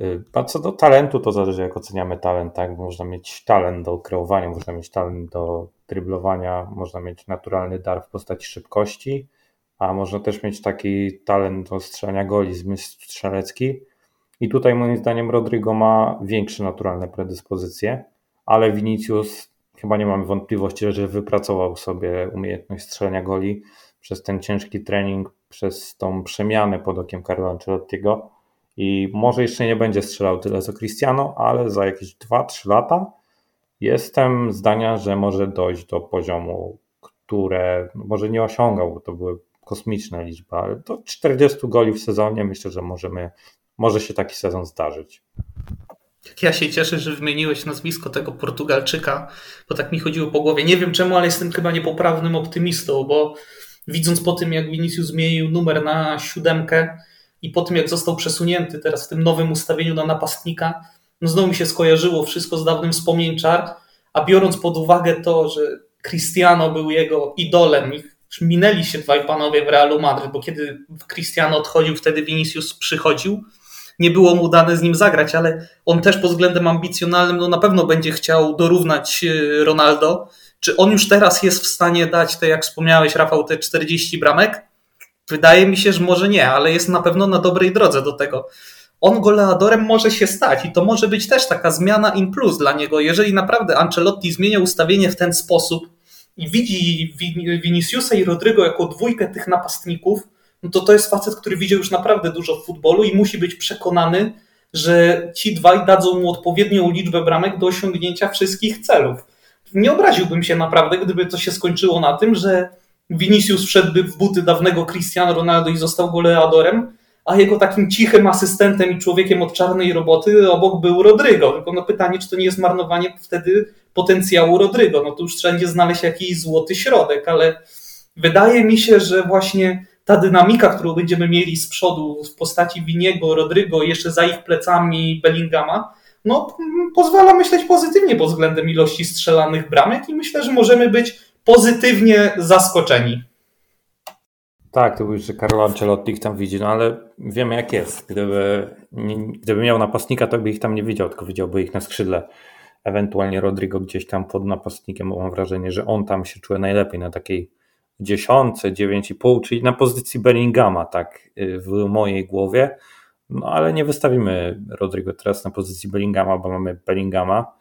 Y, a co do talentu, to zależy jak oceniamy talent, tak? Można mieć talent do kreowania, można mieć talent do dryblowania, można mieć naturalny dar w postaci szybkości, a można też mieć taki talent do strzelania goli, zmysł strzelecki. I tutaj moim zdaniem Rodrigo ma większe naturalne predyspozycje, ale Vinicius chyba nie mamy wątpliwości, że wypracował sobie umiejętność strzelania goli przez ten ciężki trening przez tą przemianę pod okiem Carlo Ancelottiego i może jeszcze nie będzie strzelał tyle co Cristiano, ale za jakieś 2-3 lata jestem zdania, że może dojść do poziomu, które może nie osiągał, bo to były kosmiczne liczby, ale do 40 goli w sezonie myślę, że możemy, może się taki sezon zdarzyć. Ja się cieszę, że wymieniłeś nazwisko tego Portugalczyka, bo tak mi chodziło po głowie. Nie wiem czemu, ale jestem chyba niepoprawnym optymistą, bo widząc po tym, jak Vinicius zmienił numer na siódemkę i po tym, jak został przesunięty teraz w tym nowym ustawieniu na napastnika, no znowu mi się skojarzyło wszystko z dawnym wspomnień czar, a biorąc pod uwagę to, że Cristiano był jego idolem i minęli się dwaj panowie w Realu Madryt, bo kiedy Cristiano odchodził, wtedy Vinicius przychodził, nie było mu dane z nim zagrać, ale on też pod względem ambicjonalnym no na pewno będzie chciał dorównać e, Ronaldo. Czy on już teraz jest w stanie dać te, jak wspomniałeś, Rafał, te 40 bramek? Wydaje mi się, że może nie, ale jest na pewno na dobrej drodze do tego. On goleadorem może się stać i to może być też taka zmiana in plus dla niego. Jeżeli naprawdę Ancelotti zmienia ustawienie w ten sposób i widzi Viniciusa i Rodrygo jako dwójkę tych napastników, no to to jest facet, który widział już naprawdę dużo w futbolu i musi być przekonany, że ci dwaj dadzą mu odpowiednią liczbę bramek do osiągnięcia wszystkich celów. Nie obraziłbym się naprawdę, gdyby to się skończyło na tym, że Vinicius wszedłby w buty dawnego Cristiano Ronaldo i został goleadorem, a jego takim cichym asystentem i człowiekiem od czarnej roboty obok był Rodrygo. Tylko no pytanie, czy to nie jest marnowanie wtedy potencjału Rodrygo. No to już wszędzie znaleźć jakiś złoty środek, ale wydaje mi się, że właśnie ta dynamika, którą będziemy mieli z przodu w postaci Winiego, Rodrygo, jeszcze za ich plecami Bellingama, no, pozwala myśleć pozytywnie pod względem ilości strzelanych bramek i myślę, że możemy być pozytywnie zaskoczeni. Tak, to mówisz, że Carlo Ancelotti ich tam widzi, no ale wiemy jak jest. Gdyby, gdyby miał napastnika, to by ich tam nie widział, tylko widziałby ich na skrzydle. Ewentualnie Rodrigo gdzieś tam pod napastnikiem, bo mam wrażenie, że on tam się czuje najlepiej na takiej dziesiątce, dziewięć i pół, czyli na pozycji Bellinghama, tak y, w mojej głowie. No ale nie wystawimy Rodrigo teraz na pozycji Bellingama, bo mamy Bellingama,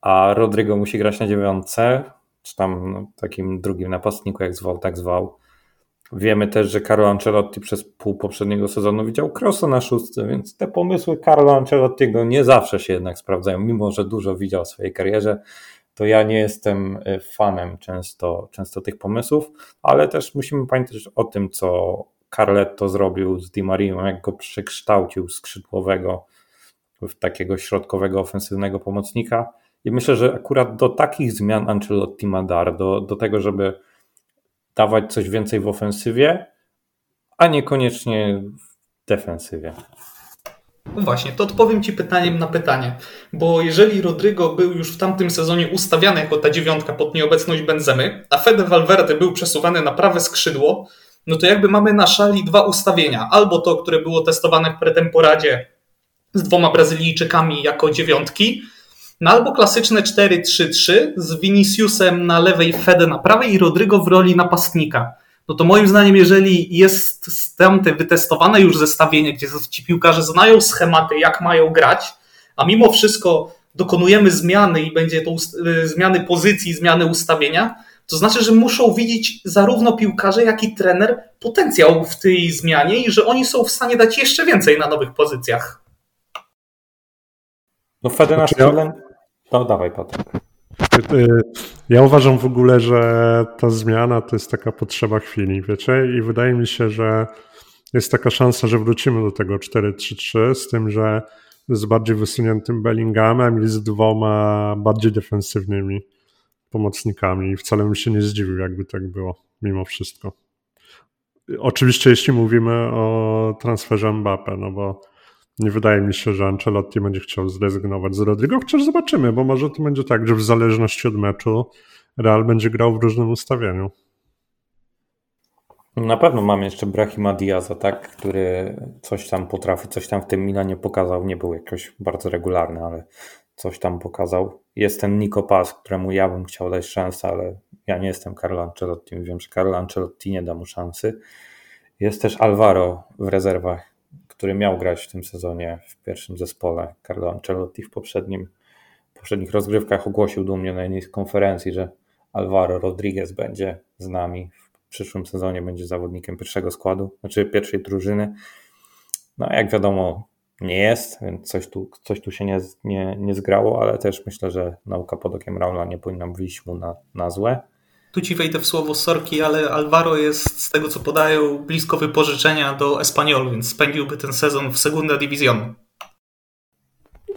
a Rodrigo musi grać na dziewiątce, czy tam no, takim drugim napastniku, jak zwał, tak zwał. Wiemy też, że Carlo Ancelotti przez pół poprzedniego sezonu widział Krosa na szóstce, więc te pomysły Carlo Ancelottiego nie zawsze się jednak sprawdzają, mimo że dużo widział w swojej karierze to ja nie jestem y, fanem często, często tych pomysłów, ale też musimy pamiętać o tym, co Carletto zrobił z Di Marią, jak go przekształcił skrzydłowego w takiego środkowego, ofensywnego pomocnika. I myślę, że akurat do takich zmian Ancelotti ma dar, do, do tego, żeby dawać coś więcej w ofensywie, a niekoniecznie w defensywie. No właśnie, to odpowiem Ci pytaniem na pytanie. Bo jeżeli Rodrygo był już w tamtym sezonie ustawiany jako ta dziewiątka pod nieobecność Benzemy, a Fede Valverde był przesuwany na prawe skrzydło, no to jakby mamy na szali dwa ustawienia. Albo to, które było testowane w pretemporadzie z dwoma Brazylijczykami jako dziewiątki, no albo klasyczne 4-3-3 z Viniciusem na lewej, Fede na prawej i Rodrygo w roli napastnika no to moim zdaniem, jeżeli jest tamte wytestowane już zestawienie, gdzie ci piłkarze znają schematy, jak mają grać, a mimo wszystko dokonujemy zmiany i będzie to y, zmiany pozycji, zmiany ustawienia, to znaczy, że muszą widzieć zarówno piłkarze, jak i trener potencjał w tej zmianie i że oni są w stanie dać jeszcze więcej na nowych pozycjach. No Fede na znaczy, No dawaj Patryk. Ja uważam w ogóle, że ta zmiana to jest taka potrzeba chwili, wiecie? I wydaje mi się, że jest taka szansa, że wrócimy do tego 4-3-3 z tym, że z bardziej wysuniętym Bellinghamem i z dwoma bardziej defensywnymi pomocnikami. I wcale bym się nie zdziwił, jakby tak było, mimo wszystko. Oczywiście, jeśli mówimy o transferze Mbappe, no bo nie wydaje mi się, że Ancelotti będzie chciał zrezygnować z Rodrigo, chociaż zobaczymy, bo może to będzie tak, że w zależności od meczu Real będzie grał w różnym ustawieniu. Na pewno mamy jeszcze Brahima Diaza, tak, który coś tam potrafi, coś tam w tym Milanie pokazał. Nie był jakoś bardzo regularny, ale coś tam pokazał. Jest ten Nico Paz, któremu ja bym chciał dać szansę, ale ja nie jestem Carlo Ancelotti. Wiem, że Carlo Ancelotti nie da mu szansy. Jest też Alvaro w rezerwach który miał grać w tym sezonie w pierwszym zespole. Carlo Ancelotti w poprzednim, w poprzednich rozgrywkach ogłosił dumnie na jednej z konferencji, że Alvaro Rodriguez będzie z nami w przyszłym sezonie będzie zawodnikiem pierwszego składu, znaczy pierwszej drużyny. No jak wiadomo, nie jest, więc coś tu, coś tu się nie, nie, nie zgrało, ale też myślę, że nauka pod okiem Raula nie powinna wyjść mu na, na złe. Tu ci wejdę w słowo sorki, ale Alvaro jest z tego co podają blisko wypożyczenia do Espanyol, więc spędziłby ten sezon w Segunda División.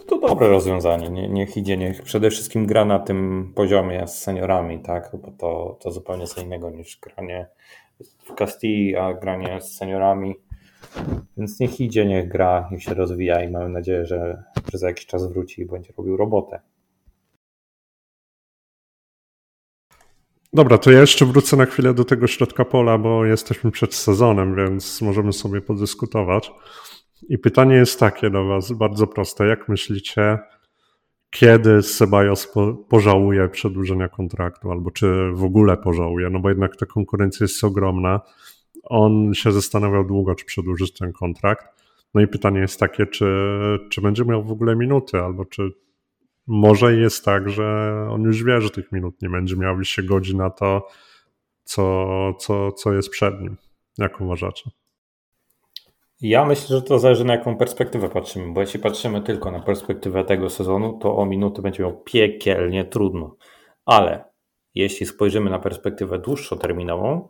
To dobre rozwiązanie. Nie, niech idzie, niech przede wszystkim gra na tym poziomie z seniorami, tak? Bo to, to zupełnie co innego niż granie w Castilli, a granie z seniorami. Więc niech idzie, niech gra, niech się rozwija i mamy nadzieję, że, że za jakiś czas wróci i będzie robił robotę. Dobra, to ja jeszcze wrócę na chwilę do tego środka pola, bo jesteśmy przed sezonem, więc możemy sobie podyskutować. I pytanie jest takie do Was, bardzo proste. Jak myślicie, kiedy Sebajos po, pożałuje przedłużenia kontraktu, albo czy w ogóle pożałuje? No bo jednak ta konkurencja jest ogromna. On się zastanawiał długo, czy przedłużyć ten kontrakt. No i pytanie jest takie, czy, czy będzie miał w ogóle minuty, albo czy może jest tak, że on już wie, że tych minut nie będzie miał i się godzi na to, co, co, co jest przed nim. Jak uważacie? Ja myślę, że to zależy na jaką perspektywę patrzymy, bo jeśli patrzymy tylko na perspektywę tego sezonu, to o minuty będzie miał piekielnie trudno. Ale jeśli spojrzymy na perspektywę dłuższoterminową,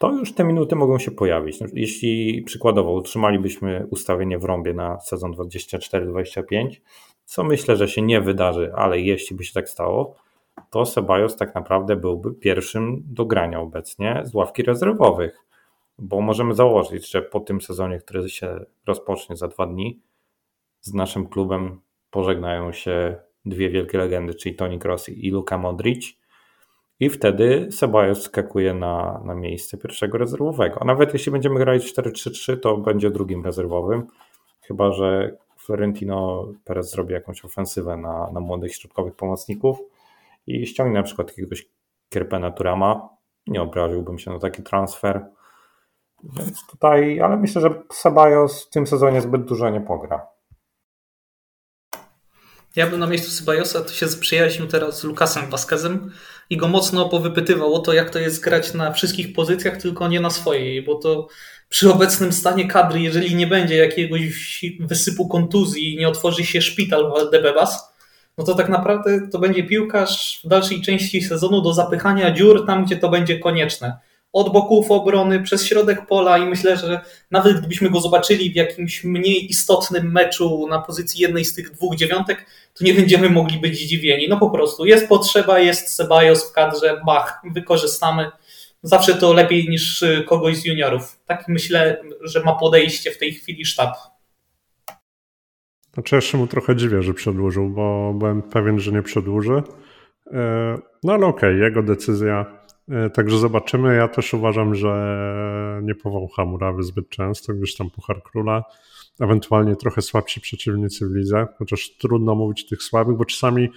to już te minuty mogą się pojawić. No, jeśli przykładowo utrzymalibyśmy ustawienie w rąbie na sezon 24-25, co myślę, że się nie wydarzy, ale jeśli by się tak stało, to Sebajos tak naprawdę byłby pierwszym do grania obecnie z ławki rezerwowych bo możemy założyć, że po tym sezonie, który się rozpocznie za dwa dni, z naszym klubem pożegnają się dwie wielkie legendy, czyli Toni Kroos i Luka Modric. I wtedy Sebajos skakuje na, na miejsce pierwszego rezerwowego. A nawet jeśli będziemy grać 4-3-3, to będzie drugim rezerwowym. Chyba, że Florentino Perez zrobi jakąś ofensywę na, na młodych środkowych pomocników i ściągnie na przykład jakiegoś Kierpena Turama. Nie obraziłbym się na taki transfer. Więc tutaj, ale myślę, że Sebajos w tym sezonie zbyt dużo nie pogra. Ja bym na miejscu Sebajosa to się zaprzyjaźnił teraz z Lukasem Vasquezem i go mocno powypytywał o to, jak to jest grać na wszystkich pozycjach, tylko nie na swojej, bo to przy obecnym stanie kadry, jeżeli nie będzie jakiegoś wysypu kontuzji i nie otworzy się szpital Debebas, no to tak naprawdę to będzie piłkarz w dalszej części sezonu do zapychania dziur tam, gdzie to będzie konieczne od boków obrony, przez środek pola i myślę, że nawet gdybyśmy go zobaczyli w jakimś mniej istotnym meczu na pozycji jednej z tych dwóch dziewiątek, to nie będziemy mogli być zdziwieni. No po prostu jest potrzeba, jest Sebajos w kadrze, bach, wykorzystamy. Zawsze to lepiej niż y, kogoś z juniorów. Tak myślę, że ma podejście w tej chwili sztab. Znaczy jeszcze mu trochę dziwię, że przedłużył, bo byłem pewien, że nie przedłuży. E, no ale okej, okay, jego decyzja także zobaczymy. Ja też uważam, że nie powącha Murawy zbyt często, gdyż tam Puchar Króla, ewentualnie trochę słabsi przeciwnicy w lidze, chociaż trudno mówić tych słabych, bo czasami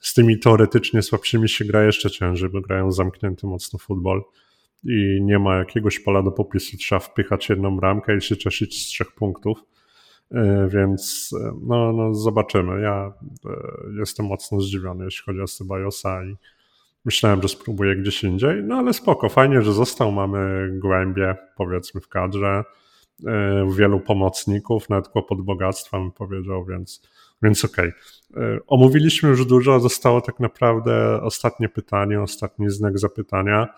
z tymi teoretycznie słabszymi się gra jeszcze ciężej, bo grają zamknięty mocno futbol i nie ma jakiegoś pola do popisu, trzeba wpychać jedną bramkę i się cieszyć z trzech punktów. E, więc e, no, no zobaczymy. Ja jestem mocno zdziwiony, jeśli chodzi o Sebajosa i Myślałem, że spróbuję gdzieś indziej, no ale spoko, fajnie, że został. Mamy głębie, powiedzmy, w kadrze, e, wielu pomocników, nawet kłopot bogactwa bym powiedział, więc, więc okej. Okay. E, omówiliśmy już dużo, zostało tak naprawdę ostatnie pytanie, ostatni znak zapytania.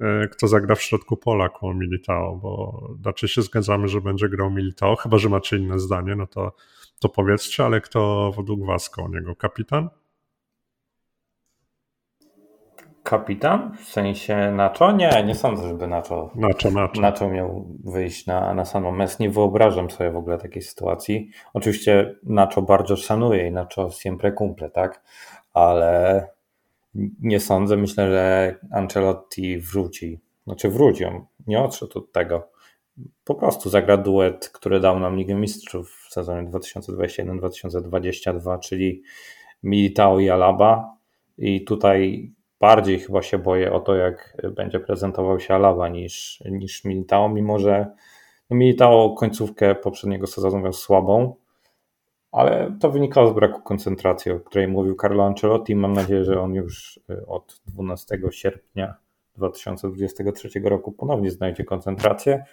E, kto zagra w środku pola koło Militao, bo raczej się zgadzamy, że będzie grał Militao, chyba że macie inne zdanie, no to, to powiedzcie, ale kto według was koło niego? Kapitan? Kapitan? W sensie Nacho? Nie, nie sądzę, żeby Nacho, Nacho, Nacho. Nacho miał wyjść na, na samą mes. Nie wyobrażam sobie w ogóle takiej sytuacji. Oczywiście Nacho bardzo szanuję i Nacho siempre cumple, tak? Ale nie sądzę. Myślę, że Ancelotti wróci. Znaczy wróci, on nie odszedł od tego. Po prostu zagra duet, który dał nam Ligę Mistrzów w sezonie 2021-2022, czyli Militao i Alaba. I tutaj bardziej chyba się boję o to, jak będzie prezentował się Alaba niż, niż Militao, mimo że no Militao końcówkę poprzedniego sezonu miał słabą, ale to wynikało z braku koncentracji, o której mówił Carlo Ancelotti. Mam nadzieję, że on już y, od 12 sierpnia 2023 roku ponownie znajdzie koncentrację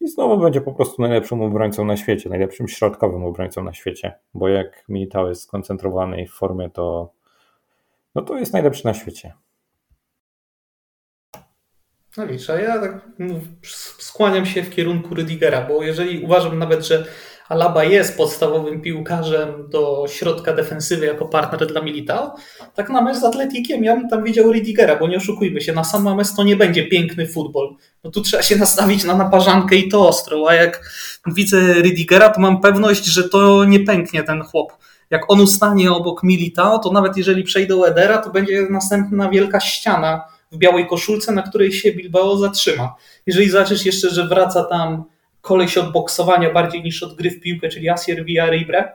i znowu będzie po prostu najlepszym obrońcą na świecie, najlepszym środkowym obrońcą na świecie, bo jak Militao jest skoncentrowany w formie, to no to jest najlepszy na świecie. No widzisz, a ja tak skłaniam się w kierunku Rydigera, bo jeżeli uważam nawet, że Alaba jest podstawowym piłkarzem do środka defensywy jako partner dla Militao, tak na mecz z Atletikiem ja bym tam widział Rydigera, bo nie oszukujmy się, na sam Mames to nie będzie piękny futbol. No tu trzeba się nastawić na naparzankę i to ostro, a jak widzę Rydigera, to mam pewność, że to nie pęknie ten chłop. Jak on ustanie obok Militao, to nawet jeżeli przejdą Edera, to będzie następna wielka ściana w białej koszulce, na której się Bilbao zatrzyma. Jeżeli zobaczysz jeszcze, że wraca tam koleś od boksowania bardziej niż od gry w piłkę, czyli Asier Villaribre,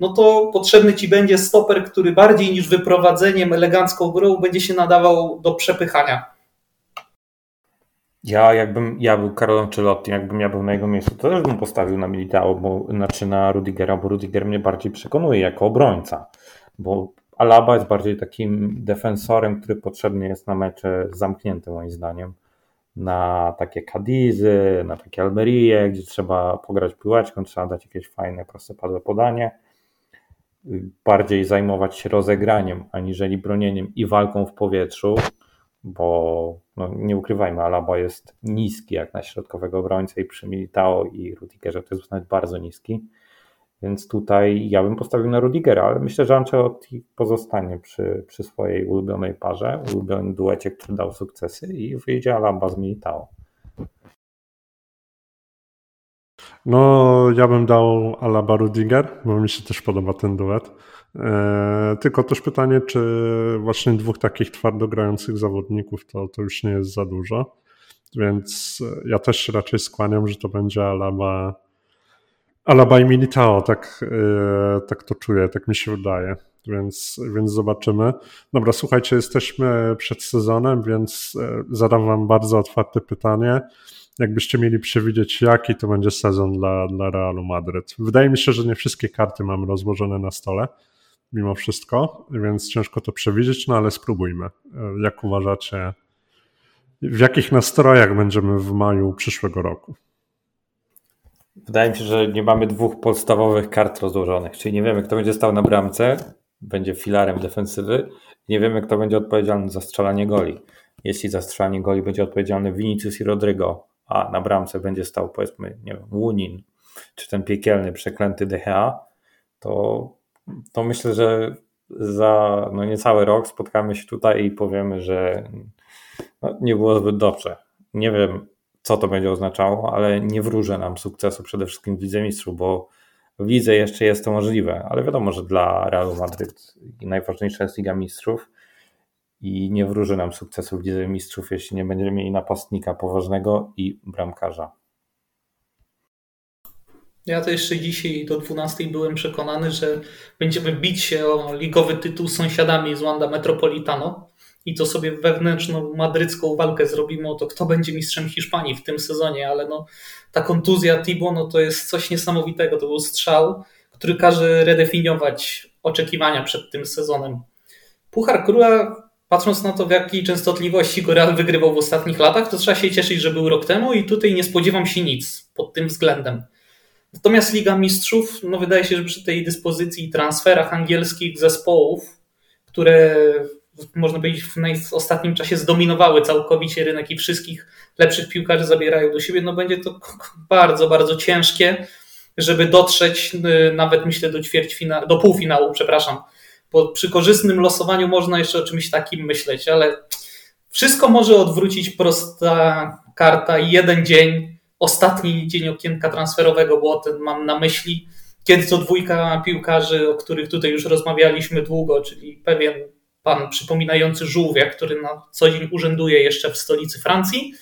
no to potrzebny ci będzie stoper, który bardziej niż wyprowadzeniem elegancką grą będzie się nadawał do przepychania. Ja jakbym ja był Karolem Ancelotti, jakbym ja był na jego miejscu, to też bym postawił na Militao, bo, znaczy na Rudigera, bo Rudiger mnie bardziej przekonuje jako obrońca, bo Alaba jest bardziej takim defensorem, który potrzebny jest na mecze zamknięte moim zdaniem. Na takie Kadizy, na takie Almerie, gdzie trzeba pograć piłeczką, trzeba dać jakieś fajne, prostopadłe podanie. Bardziej zajmować się rozegraniem, aniżeli bronieniem i walką w powietrzu, bo no, nie ukrywajmy, Alaba jest niski jak na środkowego obrońcę i przy Militao i Rudigerze to jest nawet bardzo niski więc tutaj ja bym postawił na Rudigera, ale myślę, że Ancelotti pozostanie przy, przy swojej ulubionej parze, ulubionym duecie, który dał sukcesy i wyjdzie Alaba z Militao. No, ja bym dał Alaba Rudiger, bo mi się też podoba ten duet. Eee, tylko też pytanie, czy właśnie dwóch takich twardo grających zawodników to, to już nie jest za dużo. Więc ja też raczej skłaniam, że to będzie Alaba Alaba i Militao, tak, yy, tak to czuję, tak mi się wydaje, więc, więc zobaczymy. Dobra, słuchajcie, jesteśmy przed sezonem, więc yy, zadam wam bardzo otwarte pytanie. Jakbyście mieli przewidzieć, jaki to będzie sezon dla, dla Realu Madryt? Wydaje mi się, że nie wszystkie karty mamy rozłożone na stole, mimo wszystko, więc ciężko to przewidzieć, no ale spróbujmy. Yy, jak uważacie, w jakich nastrojach będziemy w maju przyszłego roku? Wydaje mi się, że nie mamy dwóch podstawowych kart rozłożonych, czyli nie wiemy, kto będzie stał na bramce, będzie filarem defensywy, nie wiemy, kto będzie odpowiedzialny za strzelanie goli. Jeśli za strzelanie goli będzie odpowiedzialny Vinicius i Rodrygo, a na bramce będzie stał powiedzmy, nie wiem, Łunin, czy ten piekielny, przeklęty DHA, to, to myślę, że za no niecały rok spotkamy się tutaj i powiemy, że no, nie było zbyt dobrze. Nie wiem, co to będzie oznaczało, ale nie wróżę nam sukcesu przede wszystkim w Lidze Mistrzów, bo w Lidze jeszcze jest to możliwe, ale wiadomo, że dla Realu Madryt najważniejsza jest Liga Mistrzów i nie wróży nam sukcesu w Lidze Mistrzów, jeśli nie będziemy mieli napastnika poważnego i bramkarza. Ja to jeszcze dzisiaj do 12 byłem przekonany, że będziemy bić się o ligowy tytuł z sąsiadami z Wanda Metropolitano i to sobie wewnętrzną madrycką walkę zrobimy o to, kto będzie mistrzem Hiszpanii w tym sezonie, ale no, ta kontuzja Tibo no, to jest coś niesamowitego. To był strzał, który każe redefiniować oczekiwania przed tym sezonem. Puchar Króla, patrząc na to, w jakiej częstotliwości go Real wygrywał w ostatnich latach, to trzeba się cieszyć, że był rok temu i tutaj nie spodziewam się nic pod tym względem. Natomiast Liga Mistrzów, no wydaje się, że przy tej dyspozycji transferach angielskich zespołów, które można powiedzieć, w ostatnim czasie zdominowały całkowicie rynek i wszystkich lepszych piłkarzy zabierają do siebie, no będzie to bardzo, bardzo ciężkie, żeby dotrzeć y, nawet myślę do ćwierćfinału, do półfinału, przepraszam. Bo przy korzystnym losowaniu można jeszcze o czymś takim myśleć, ale wszystko może odwrócić prosta karta. Jeden dzień, ostatni dzień okienka transferowego, bo ten mam na myśli, kiedy to dwójka piłkarzy, o których tutaj już rozmawialiśmy długo, czyli pewien pan przypominający żółwia, który na co dzień urzęduje jeszcze w stolicy Francji,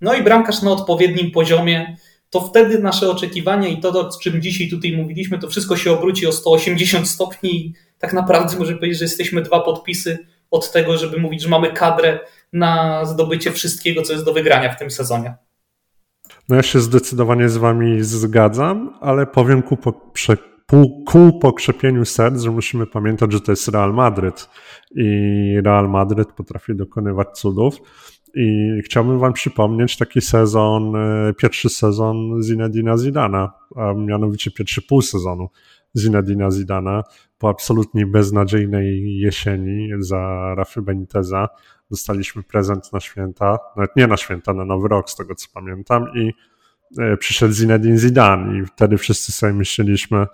no i bramkarz na odpowiednim poziomie, to wtedy nasze oczekiwania i to, o czym dzisiaj tutaj mówiliśmy, to wszystko się obróci o 180 stopni. I tak naprawdę może powiedzieć, że jesteśmy dwa podpisy od tego, żeby mówić, że mamy kadrę na zdobycie wszystkiego, co jest do wygrania w tym sezonie. No ja się zdecydowanie z wami zgadzam, ale powiem ku, prze, ku pokrzepieniu serc, że musimy pamiętać, że to jest Real Madryt i Real Madryt potrafi dokonywać cudów. I chciałbym wam przypomnieć taki sezon, e, pierwszy sezon Zinedina Zidana, a mianowicie pierwszy pół sezonu Zinedina Zidana po absolutnie beznadziejnej jesieni za Rafy Beniteza. Dostaliśmy prezent na święta, nawet nie na święta, na Nowy Rok, z tego co pamiętam, i e, przyszedł Zinedine Zidane i wtedy wszyscy sobie myśleliśmy,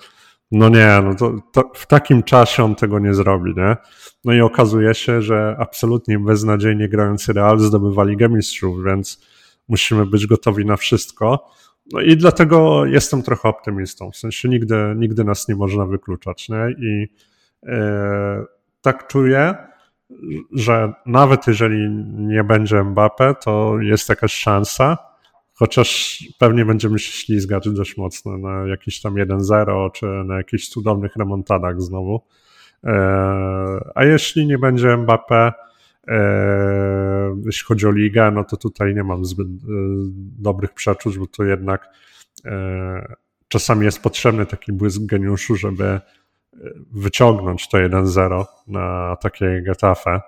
no nie, no to, to, w takim czasie on tego nie zrobi, nie? No i okazuje się, że absolutnie beznadziejnie grający Real zdobywa Ligę Mistrzów, więc musimy być gotowi na wszystko. No i dlatego jestem trochę optymistą, w sensie nigdy, nigdy nas nie można wykluczać, nie? I e, tak czuję, że nawet jeżeli nie będzie Mbappe, to jest jakaś szansa, chociaż pewnie będziemy się ślizgać dość mocno na jakiś tam 1-0 czy na jakichś cudownych remontadach znowu. E, a jeśli nie będzie Mbappé, e, jeśli chodzi o ligę, no to tutaj nie mam zbyt e, dobrych przeczuć, bo to jednak czasami jest potrzebny taki błysk geniuszu, żeby wyciągnąć to 1-0 na takie Getafe.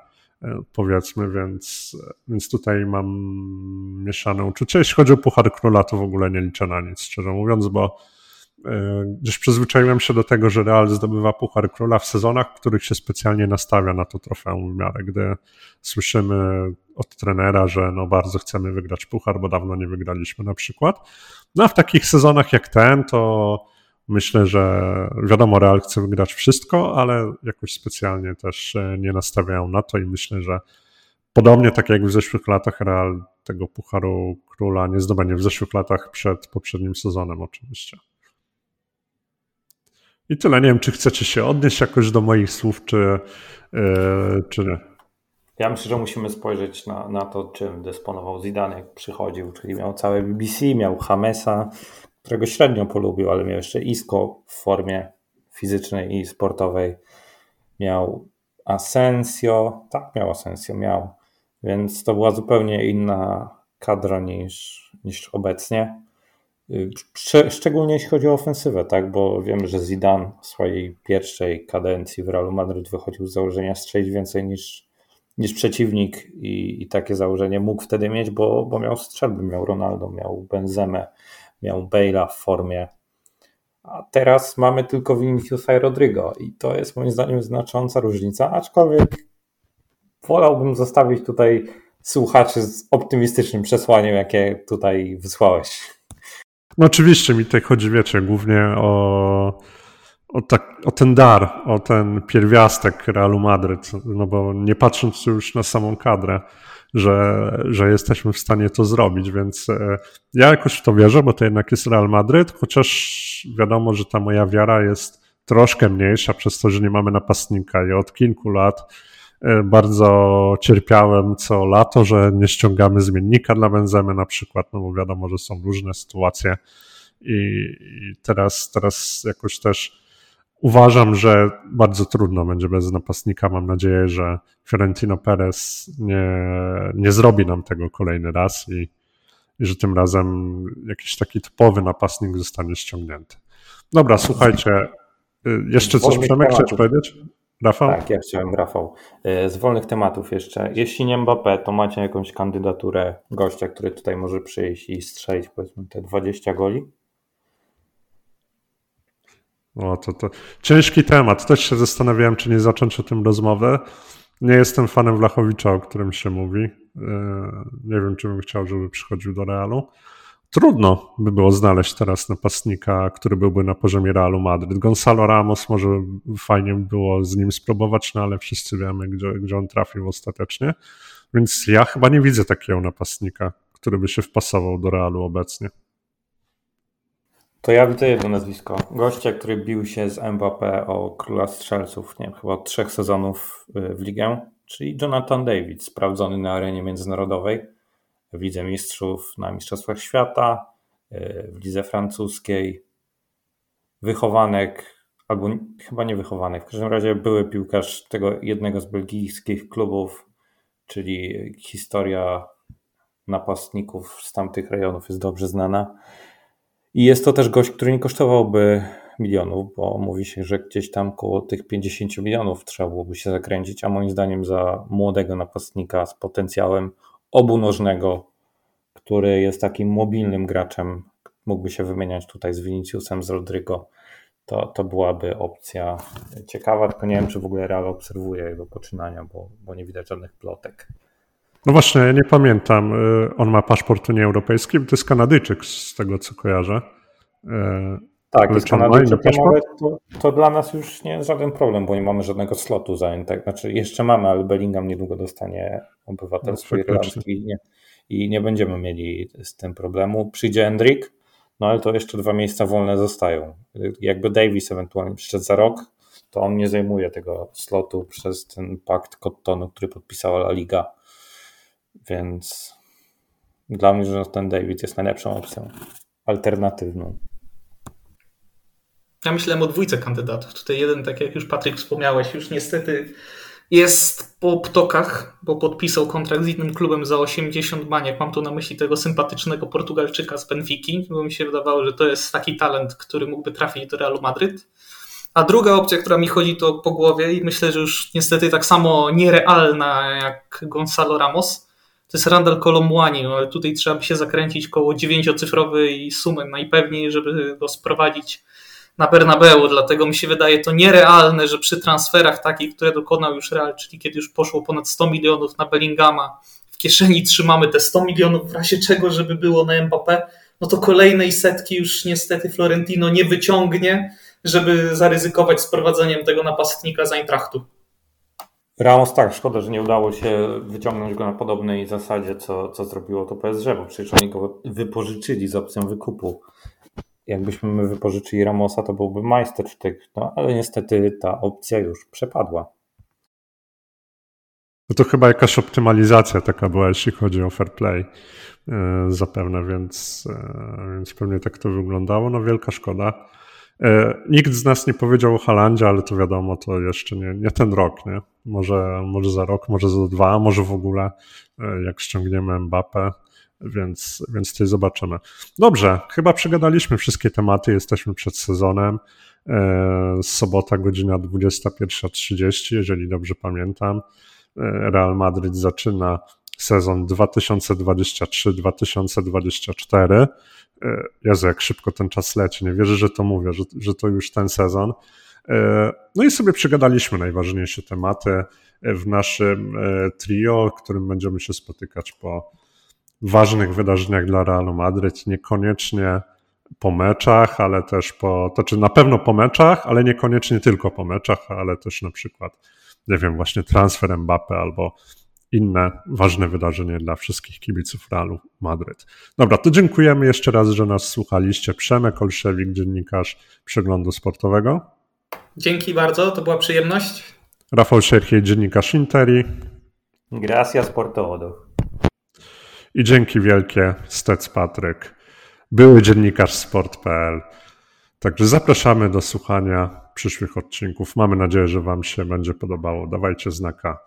E, powiedzmy, więc, więc tutaj mam mieszane uczucie. Jeśli chodzi o Puchar Króla, to w ogóle nie liczę na nic, szczerze mówiąc, bo e, gdzieś przyzwyczaiłem się do tego, że Real zdobywa Puchar Króla w sezonach, w których się specjalnie nastawia na to trofeum w miarę, gdy słyszymy od trenera, że no bardzo chcemy wygrać Puchar, bo dawno nie wygraliśmy na przykład. No a w takich sezonach jak ten, to Myślę, że wiadomo, Real chce wygrać wszystko, ale jakoś specjalnie też nie nastawiają na to i myślę, że podobnie tak jak w zeszłych latach Real tego Pucharu Króla nie zdobędzie w zeszłych latach przed poprzednim sezonem oczywiście. I tyle. Nie wiem, czy chcecie się odnieść jakoś do moich słów, czy, yy, czy nie. Ja myślę, że musimy spojrzeć na, na to, czym dysponował Zidane, jak przychodził, czyli miał całe BBC, miał Hamesa, którego średnio polubił, ale miał jeszcze Isco w formie fizycznej i sportowej. Miał Asensio, tak miał Asensio, miał, więc to była zupełnie inna kadra niż, niż obecnie. Szczególnie jeśli chodzi o ofensywę, tak, bo wiemy, że Zidane w swojej pierwszej kadencji w Realu Madryt wychodził z założenia strzelić więcej niż, niż przeciwnik i, i takie założenie mógł wtedy mieć, bo, bo miał strzelby, miał Ronaldo, miał Benzemę, miał Bale'a w formie. A teraz mamy tylko Viniciusa i Rodrigo i to jest moim zdaniem znacząca różnica, aczkolwiek wolałbym zostawić tutaj słuchaczy z optymistycznym przesłaniem, jakie tutaj wysłałeś. No oczywiście mi tutaj chodzi, wiecie, głównie o, o, tak, o ten dar, o ten pierwiastek Realu Madryt, no bo nie patrząc już na samą kadrę, że, że jesteśmy w stanie to zrobić, więc e, ja jakoś w to wierzę, bo to jednak jest Real Madryt, chociaż wiadomo, że ta moja wiara jest troszkę mniejsza przez to, że nie mamy napastnika i od kilku lat e, bardzo cierpiałem co lato, że nie ściągamy zmiennika dla Benzemy na przykład, no bo wiadomo, że są różne sytuacje i, i teraz, teraz jakoś też Uważam, że bardzo trudno będzie bez napastnika. Mam nadzieję, że Fiorentino Perez nie, nie zrobi nam tego kolejny raz i, i że tym razem jakiś taki typowy napastnik zostanie ściągnięty. Dobra, słuchajcie, y, jeszcze coś Przemek chciałeś powiedzieć? Rafał? Tak, ja chciałem, Rafał. Y, z wolnych tematów jeszcze. Jeśli nie Mbappé, to macie jakąś kandydaturę gościa, który tutaj może przyjść i strzelić powiedzmy te 20 goli? O, to, to ciężki temat. Też się zastanawiałem, czy nie zacząć o tym rozmowę. Nie jestem fanem Wlachowicza, o którym się mówi. E, nie wiem, czy bym chciał, żeby przychodził do Realu. Trudno by było znaleźć teraz napastnika, który byłby na poziomie Realu Madryt. Gonzalo Ramos może fajnie by było z nim spróbować, no ale wszyscy wiemy, gdzie, gdzie on trafił ostatecznie. Więc ja chyba nie widzę takiego napastnika, który by się wpasował do Realu obecnie. To ja widzę jedno nazwisko. Gościa, który bił się z Mbappé o króla strzelców, nie wiem, chyba od trzech sezonów y, w ligę, czyli Jonathan David, sprawdzony na arenie międzynarodowej, w Lidze Mistrzów, na Mistrzostwach Świata, y, w Lidze Francuskiej, wychowanek, albo chyba nie wychowanek, w każdym razie były piłkarz tego jednego z belgijskich klubów, czyli historia napastników z tamtych rejonów jest dobrze znana. I jest to też gość, który nie kosztowałby milionów, bo mówi się, że gdzieś tam koło tych 50 milionów trzeba byłoby się zakręcić, a moim zdaniem za młodego napastnika z potencjałem obunożnego, który jest takim mobilnym graczem, mógłby się wymieniać tutaj z Viniciusem, z Rodrigo, to, to byłaby opcja ciekawa, tylko nie wiem, czy w ogóle Real obserwuje jego poczynania, bo, bo nie widać żadnych plotek. No właśnie, ja nie pamiętam. Y, on ma paszport Unii Europejskiej, to jest Kanadyjczyk z tego, co kojarzę. Y, tak, jest Kanadyjczykiem, ale to, to, dla nas już nie jest żaden problem, bo nie mamy żadnego slotu zajętego. Znaczy jeszcze mamy, ale Bellingham niedługo dostanie obywatelstwo no, irlandzkie i nie, i nie będziemy mieli z tym problemu. Przyjdzie Hendrik, no ale to jeszcze dwa miejsca wolne zostają. Jakby Davis ewentualnie przyszedł za rok, to on nie zajmuje tego slotu przez ten pakt Cottonu, który podpisała La Liga. Więc dla mnie, ten David jest najlepszą opcją alternatywną. Ja myślałem o dwójce kandydatów. Tutaj jeden, tak jak już Patryk wspomniałeś, już niestety jest po ptokach, bo podpisał kontrakt z innym klubem za 80 baniek. Mam tu na myśli tego sympatycznego Portugalczyka z Benfiki, bo mi się wydawało, że to jest taki talent, który mógłby trafić do Realu Madryt. A druga opcja, która mi chodzi to po głowie i myślę, że już niestety tak samo nierealna jak Gonzalo Ramos, to jest Randall Colomwani, no ale tutaj trzeba by się zakręcić koło dziewięciocyfrowej sumy najpewniej, żeby go sprowadzić na Bernabeu, dlatego mi się wydaje to nierealne, że przy transferach takich, które dokonał już Real, czyli kiedy już poszło ponad 100 milionów na Bellingama, w kieszeni trzymamy te 100 milionów w razie czego, żeby było na Mbappé, no to kolejnej setki już niestety Florentino nie wyciągnie, żeby zaryzykować sprowadzeniem tego napastnika z Eintrachtu. Ramos tak, szkoda, że nie udało się wyciągnąć go na podobnej zasadzie, co, co zrobiło to PSG, bo przecież oni go wypożyczyli z opcją wykupu jakbyśmy my wypożyczyli Ramosa, to byłby majstersztyk, no ale niestety ta opcja już przepadła. No to chyba jakaś optymalizacja taka była, jeśli chodzi o fair play e, zapewne, więc, e, więc pewnie tak to wyglądało. No wielka szkoda. E, nikt z nas nie powiedział o Halandzie, ale to wiadomo, to jeszcze nie, nie ten rok, nie? Może, może za rok, może za dwa, może w ogóle jak ściągniemy Mbappé, więc, więc tutaj zobaczymy. Dobrze, chyba przegadaliśmy wszystkie tematy, jesteśmy przed sezonem. E, sobota, godzina 21.30, jeżeli dobrze pamiętam. E, Real Madrid zaczyna sezon 2023-2024. E, Jezu, jak szybko ten czas leci. Nie wierzę, że to mówię, że, że to już ten sezon. No i sobie przegadaliśmy najważniejsze tematy w naszym trio, w którym będziemy się spotykać po ważnych wydarzeniach dla Realu Madryt, niekoniecznie po meczach, ale też po, to czy na pewno po meczach, ale niekoniecznie tylko po meczach, ale też na przykład, nie wiem, właśnie transfer Mbappe albo inne ważne wydarzenie dla wszystkich kibiców Realu Madryt. Dobra, to dziękujemy jeszcze raz, że nas słuchaliście. Przemek Olszewik, dziennikarz Przeglądu Sportowego. Dzięki bardzo, to była przyjemność. Rafał Sierchiej, dziennikarz Interi. Gracias por todo. I dzięki wielkie, Stec Patryk, były dziennikarz sport.pl. Także zapraszamy do słuchania przyszłych odcinków. Mamy nadzieję, że Wam się będzie podobało. Dawajcie znaka,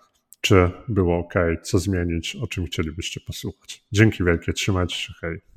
czy było ok, co zmienić, o czym chcielibyście posłuchać. Dzięki wielkie, trzymajcie się, hej.